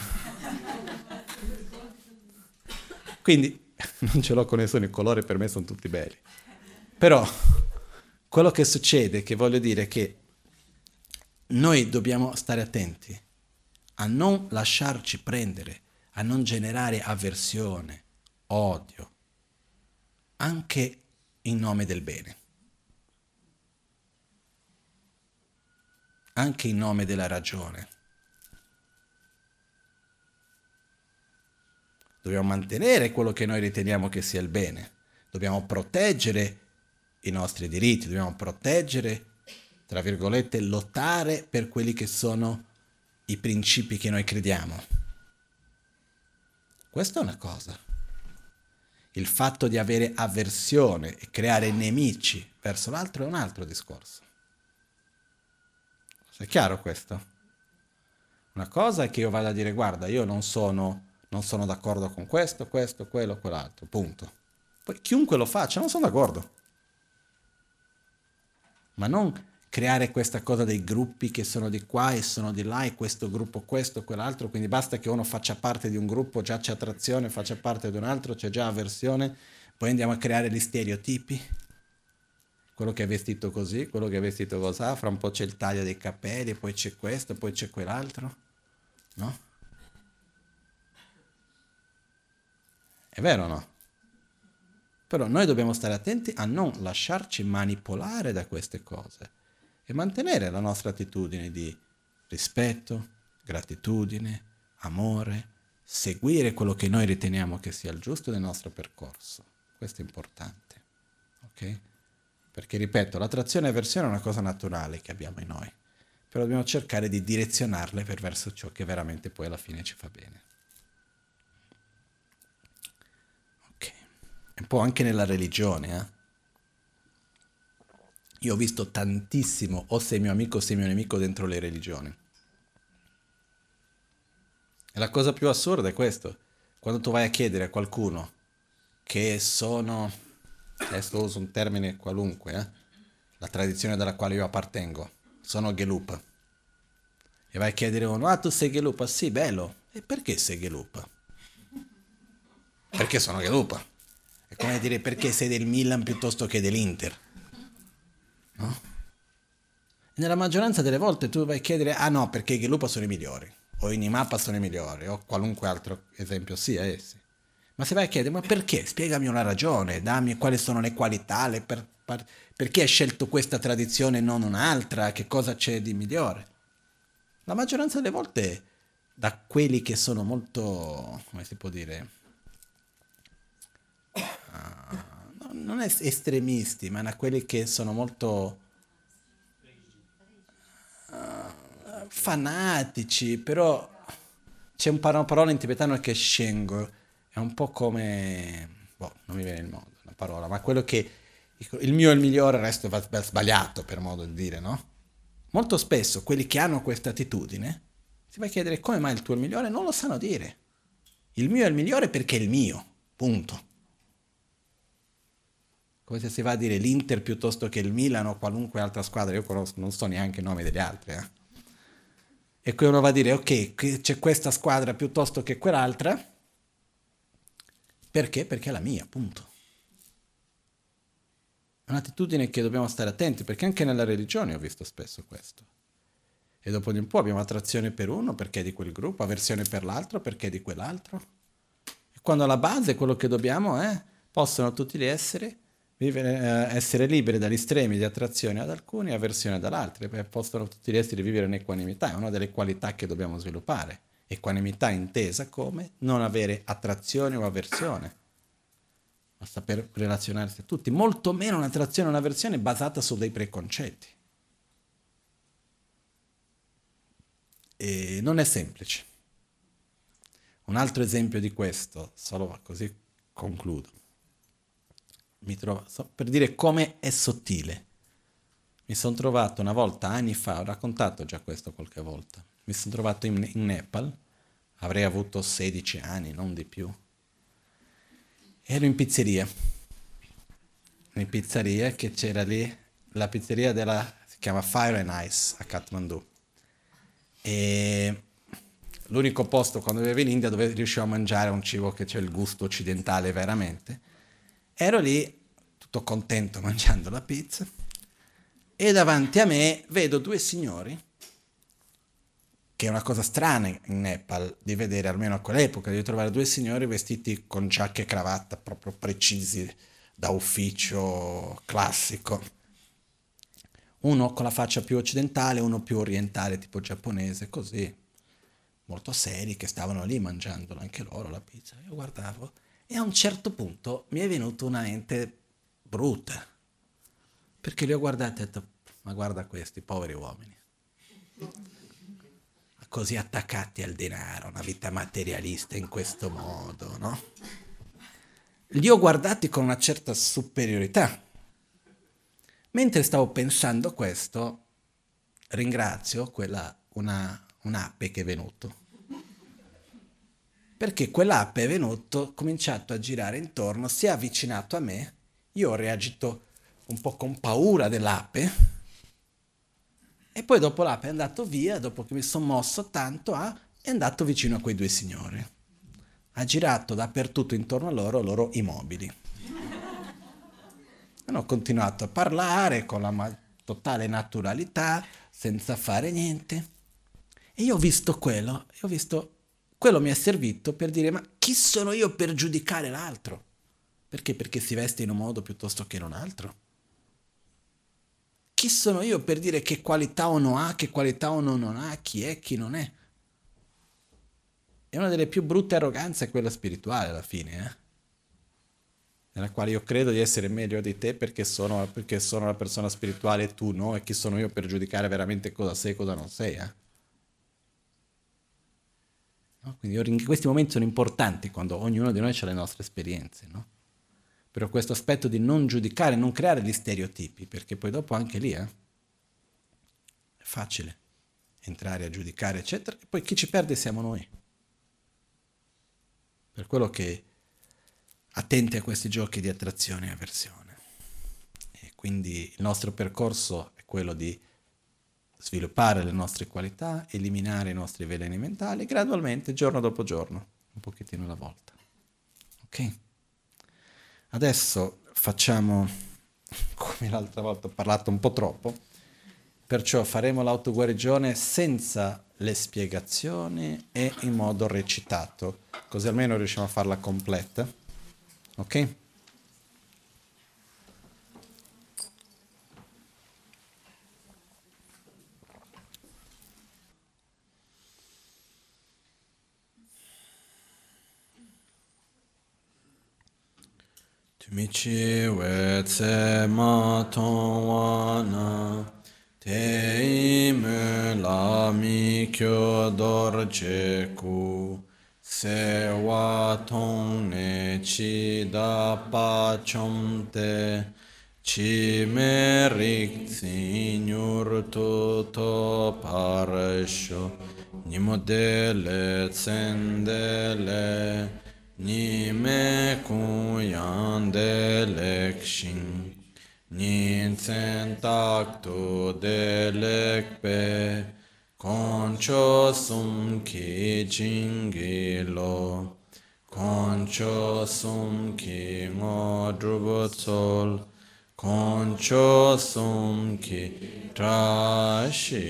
Quindi non ce l'ho con nessuno, i colori per me sono tutti belli. Però quello che succede, che voglio dire, è che noi dobbiamo stare attenti a non lasciarci prendere, a non generare avversione, odio, anche in nome del bene, anche in nome della ragione. Dobbiamo mantenere quello che noi riteniamo che sia il bene, dobbiamo proteggere i nostri diritti, dobbiamo proteggere, tra virgolette, lottare per quelli che sono i principi che noi crediamo. Questa è una cosa. Il fatto di avere avversione e creare nemici verso l'altro è un altro discorso. È chiaro questo? Una cosa è che io vada a dire guarda, io non sono, non sono d'accordo con questo, questo, quello, quell'altro, punto. Poi chiunque lo faccia, non sono d'accordo ma non creare questa cosa dei gruppi che sono di qua e sono di là e questo gruppo questo, quell'altro, quindi basta che uno faccia parte di un gruppo, già c'è attrazione, faccia parte di un altro, c'è già avversione, poi andiamo a creare gli stereotipi, quello che è vestito così, quello che è vestito così, fra un po' c'è il taglio dei capelli, poi c'è questo, poi c'è quell'altro, no? È vero o no? Però noi dobbiamo stare attenti a non lasciarci manipolare da queste cose e mantenere la nostra attitudine di rispetto, gratitudine, amore, seguire quello che noi riteniamo che sia il giusto del nostro percorso. Questo è importante. Ok? Perché ripeto, l'attrazione e avversione è una cosa naturale che abbiamo in noi, però dobbiamo cercare di direzionarle per verso ciò che veramente poi alla fine ci fa bene. Un po' anche nella religione, eh? Io ho visto tantissimo o sei mio amico o sei mio nemico dentro le religioni. E la cosa più assurda è questo. Quando tu vai a chiedere a qualcuno che sono, adesso uso un termine qualunque, eh, la tradizione dalla quale io appartengo, sono Gelupa. E vai a chiedere a uno, ah tu sei Gelupa? Sì, bello. E perché sei Gelupa? Perché sono Gelupa. È come dire perché sei del Milan piuttosto che dell'Inter. No? nella maggioranza delle volte tu vai a chiedere, ah no, perché i Gelupa sono i migliori, o i Nimappa sono i migliori, o qualunque altro esempio sia essi. Ma se vai a chiedere, ma perché? Spiegami una ragione, dammi quali sono le qualità, le per, per, perché hai scelto questa tradizione e non un'altra, che cosa c'è di migliore? La maggioranza delle volte da quelli che sono molto, come si può dire, non estremisti, ma da quelli che sono molto uh, fanatici, però c'è un parola in tibetano che è shengo, è un po' come, boh, non mi viene il modo, la parola, ma quello che il mio è il migliore, il resto va sbagliato per modo di dire, no? Molto spesso quelli che hanno questa attitudine si va a chiedere come mai il tuo è il migliore, non lo sanno dire. Il mio è il migliore perché è il mio, punto. Come se si va a dire l'Inter piuttosto che il Milan o qualunque altra squadra, io conosco, non so neanche i nomi degli altri. Eh. E qui uno va a dire, ok, c'è questa squadra piuttosto che quell'altra, perché? Perché è la mia, punto. È un'attitudine che dobbiamo stare attenti, perché anche nella religione ho visto spesso questo. E dopo di un po' abbiamo attrazione per uno perché è di quel gruppo, avversione per l'altro perché è di quell'altro. E quando alla base quello che dobbiamo è, possono tutti gli esseri vivere, eh, essere liberi dagli estremi di attrazione ad alcuni e avversione ad altri, possono tutti gli esseri vivere in equanimità, è una delle qualità che dobbiamo sviluppare. Equanimità intesa come non avere attrazione o avversione, ma saper relazionarsi a tutti, molto meno un'attrazione o un'avversione basata su dei preconcetti. E non è semplice. Un altro esempio di questo, solo così concludo, mi trovo, per dire come è sottile. Mi sono trovato una volta, anni fa, ho raccontato già questo qualche volta, mi sono trovato in, in Nepal, avrei avuto 16 anni, non di più. Ero in pizzeria, in pizzeria che c'era lì, la pizzeria della, si chiama Fire and Ice a Kathmandu. E l'unico posto quando vivevo in India dove riuscivo a mangiare un cibo che c'è il gusto occidentale veramente. Ero lì tutto contento mangiando la pizza e davanti a me vedo due signori che è una cosa strana in Nepal di vedere, almeno a quell'epoca, di trovare due signori vestiti con giacche e cravatta proprio precisi da ufficio classico. Uno con la faccia più occidentale, uno più orientale, tipo giapponese, così, molto seri, che stavano lì mangiando anche loro la pizza. Io guardavo e a un certo punto mi è venuta una mente brutta, perché li ho guardati e ho detto, ma guarda questi poveri uomini così attaccati al denaro, una vita materialista in questo modo, no? Li ho guardati con una certa superiorità. Mentre stavo pensando questo, ringrazio quella, una, un'ape che è venuto. Perché quell'ape venuto, cominciato a girare intorno, si è avvicinato a me, io ho reagito un po' con paura dell'ape, e poi dopo l'ape è andato via, dopo che mi sono mosso tanto, ah, è andato vicino a quei due signori. Ha girato dappertutto intorno a loro, loro immobili. Hanno continuato a parlare con la totale naturalità, senza fare niente. E io ho visto quello, ho visto, quello mi è servito per dire, ma chi sono io per giudicare l'altro? Perché? Perché si veste in un modo piuttosto che in un altro chi sono io per dire che qualità uno ha, che qualità uno non ha, chi è, chi non è? È una delle più brutte arroganze quella spirituale alla fine, eh? nella quale io credo di essere meglio di te perché sono, perché sono la persona spirituale e tu no, e chi sono io per giudicare veramente cosa sei e cosa non sei. Eh? No? Quindi questi momenti sono importanti quando ognuno di noi ha le nostre esperienze, no? Però questo aspetto di non giudicare, non creare gli stereotipi, perché poi dopo anche lì eh, è facile entrare a giudicare, eccetera, e poi chi ci perde siamo noi. Per quello che attenti a questi giochi di attrazione e avversione. E quindi il nostro percorso è quello di sviluppare le nostre qualità, eliminare i nostri veleni mentali gradualmente, giorno dopo giorno, un pochettino alla volta. Ok? Adesso facciamo, come l'altra volta ho parlato un po' troppo, perciò faremo l'autoguarigione senza le spiegazioni e in modo recitato, così almeno riusciamo a farla completa. Ok? Michi we tse te ime la mi kyo ku se wa tong ne chi da pa chom te chi me rik signor tu to parasho nimodele tsendele ni me ku yan de lek shin ni tsen tak tu de lek pe concho sum ki jingi lo concho sum ki drubo tsol concho sum ki trashi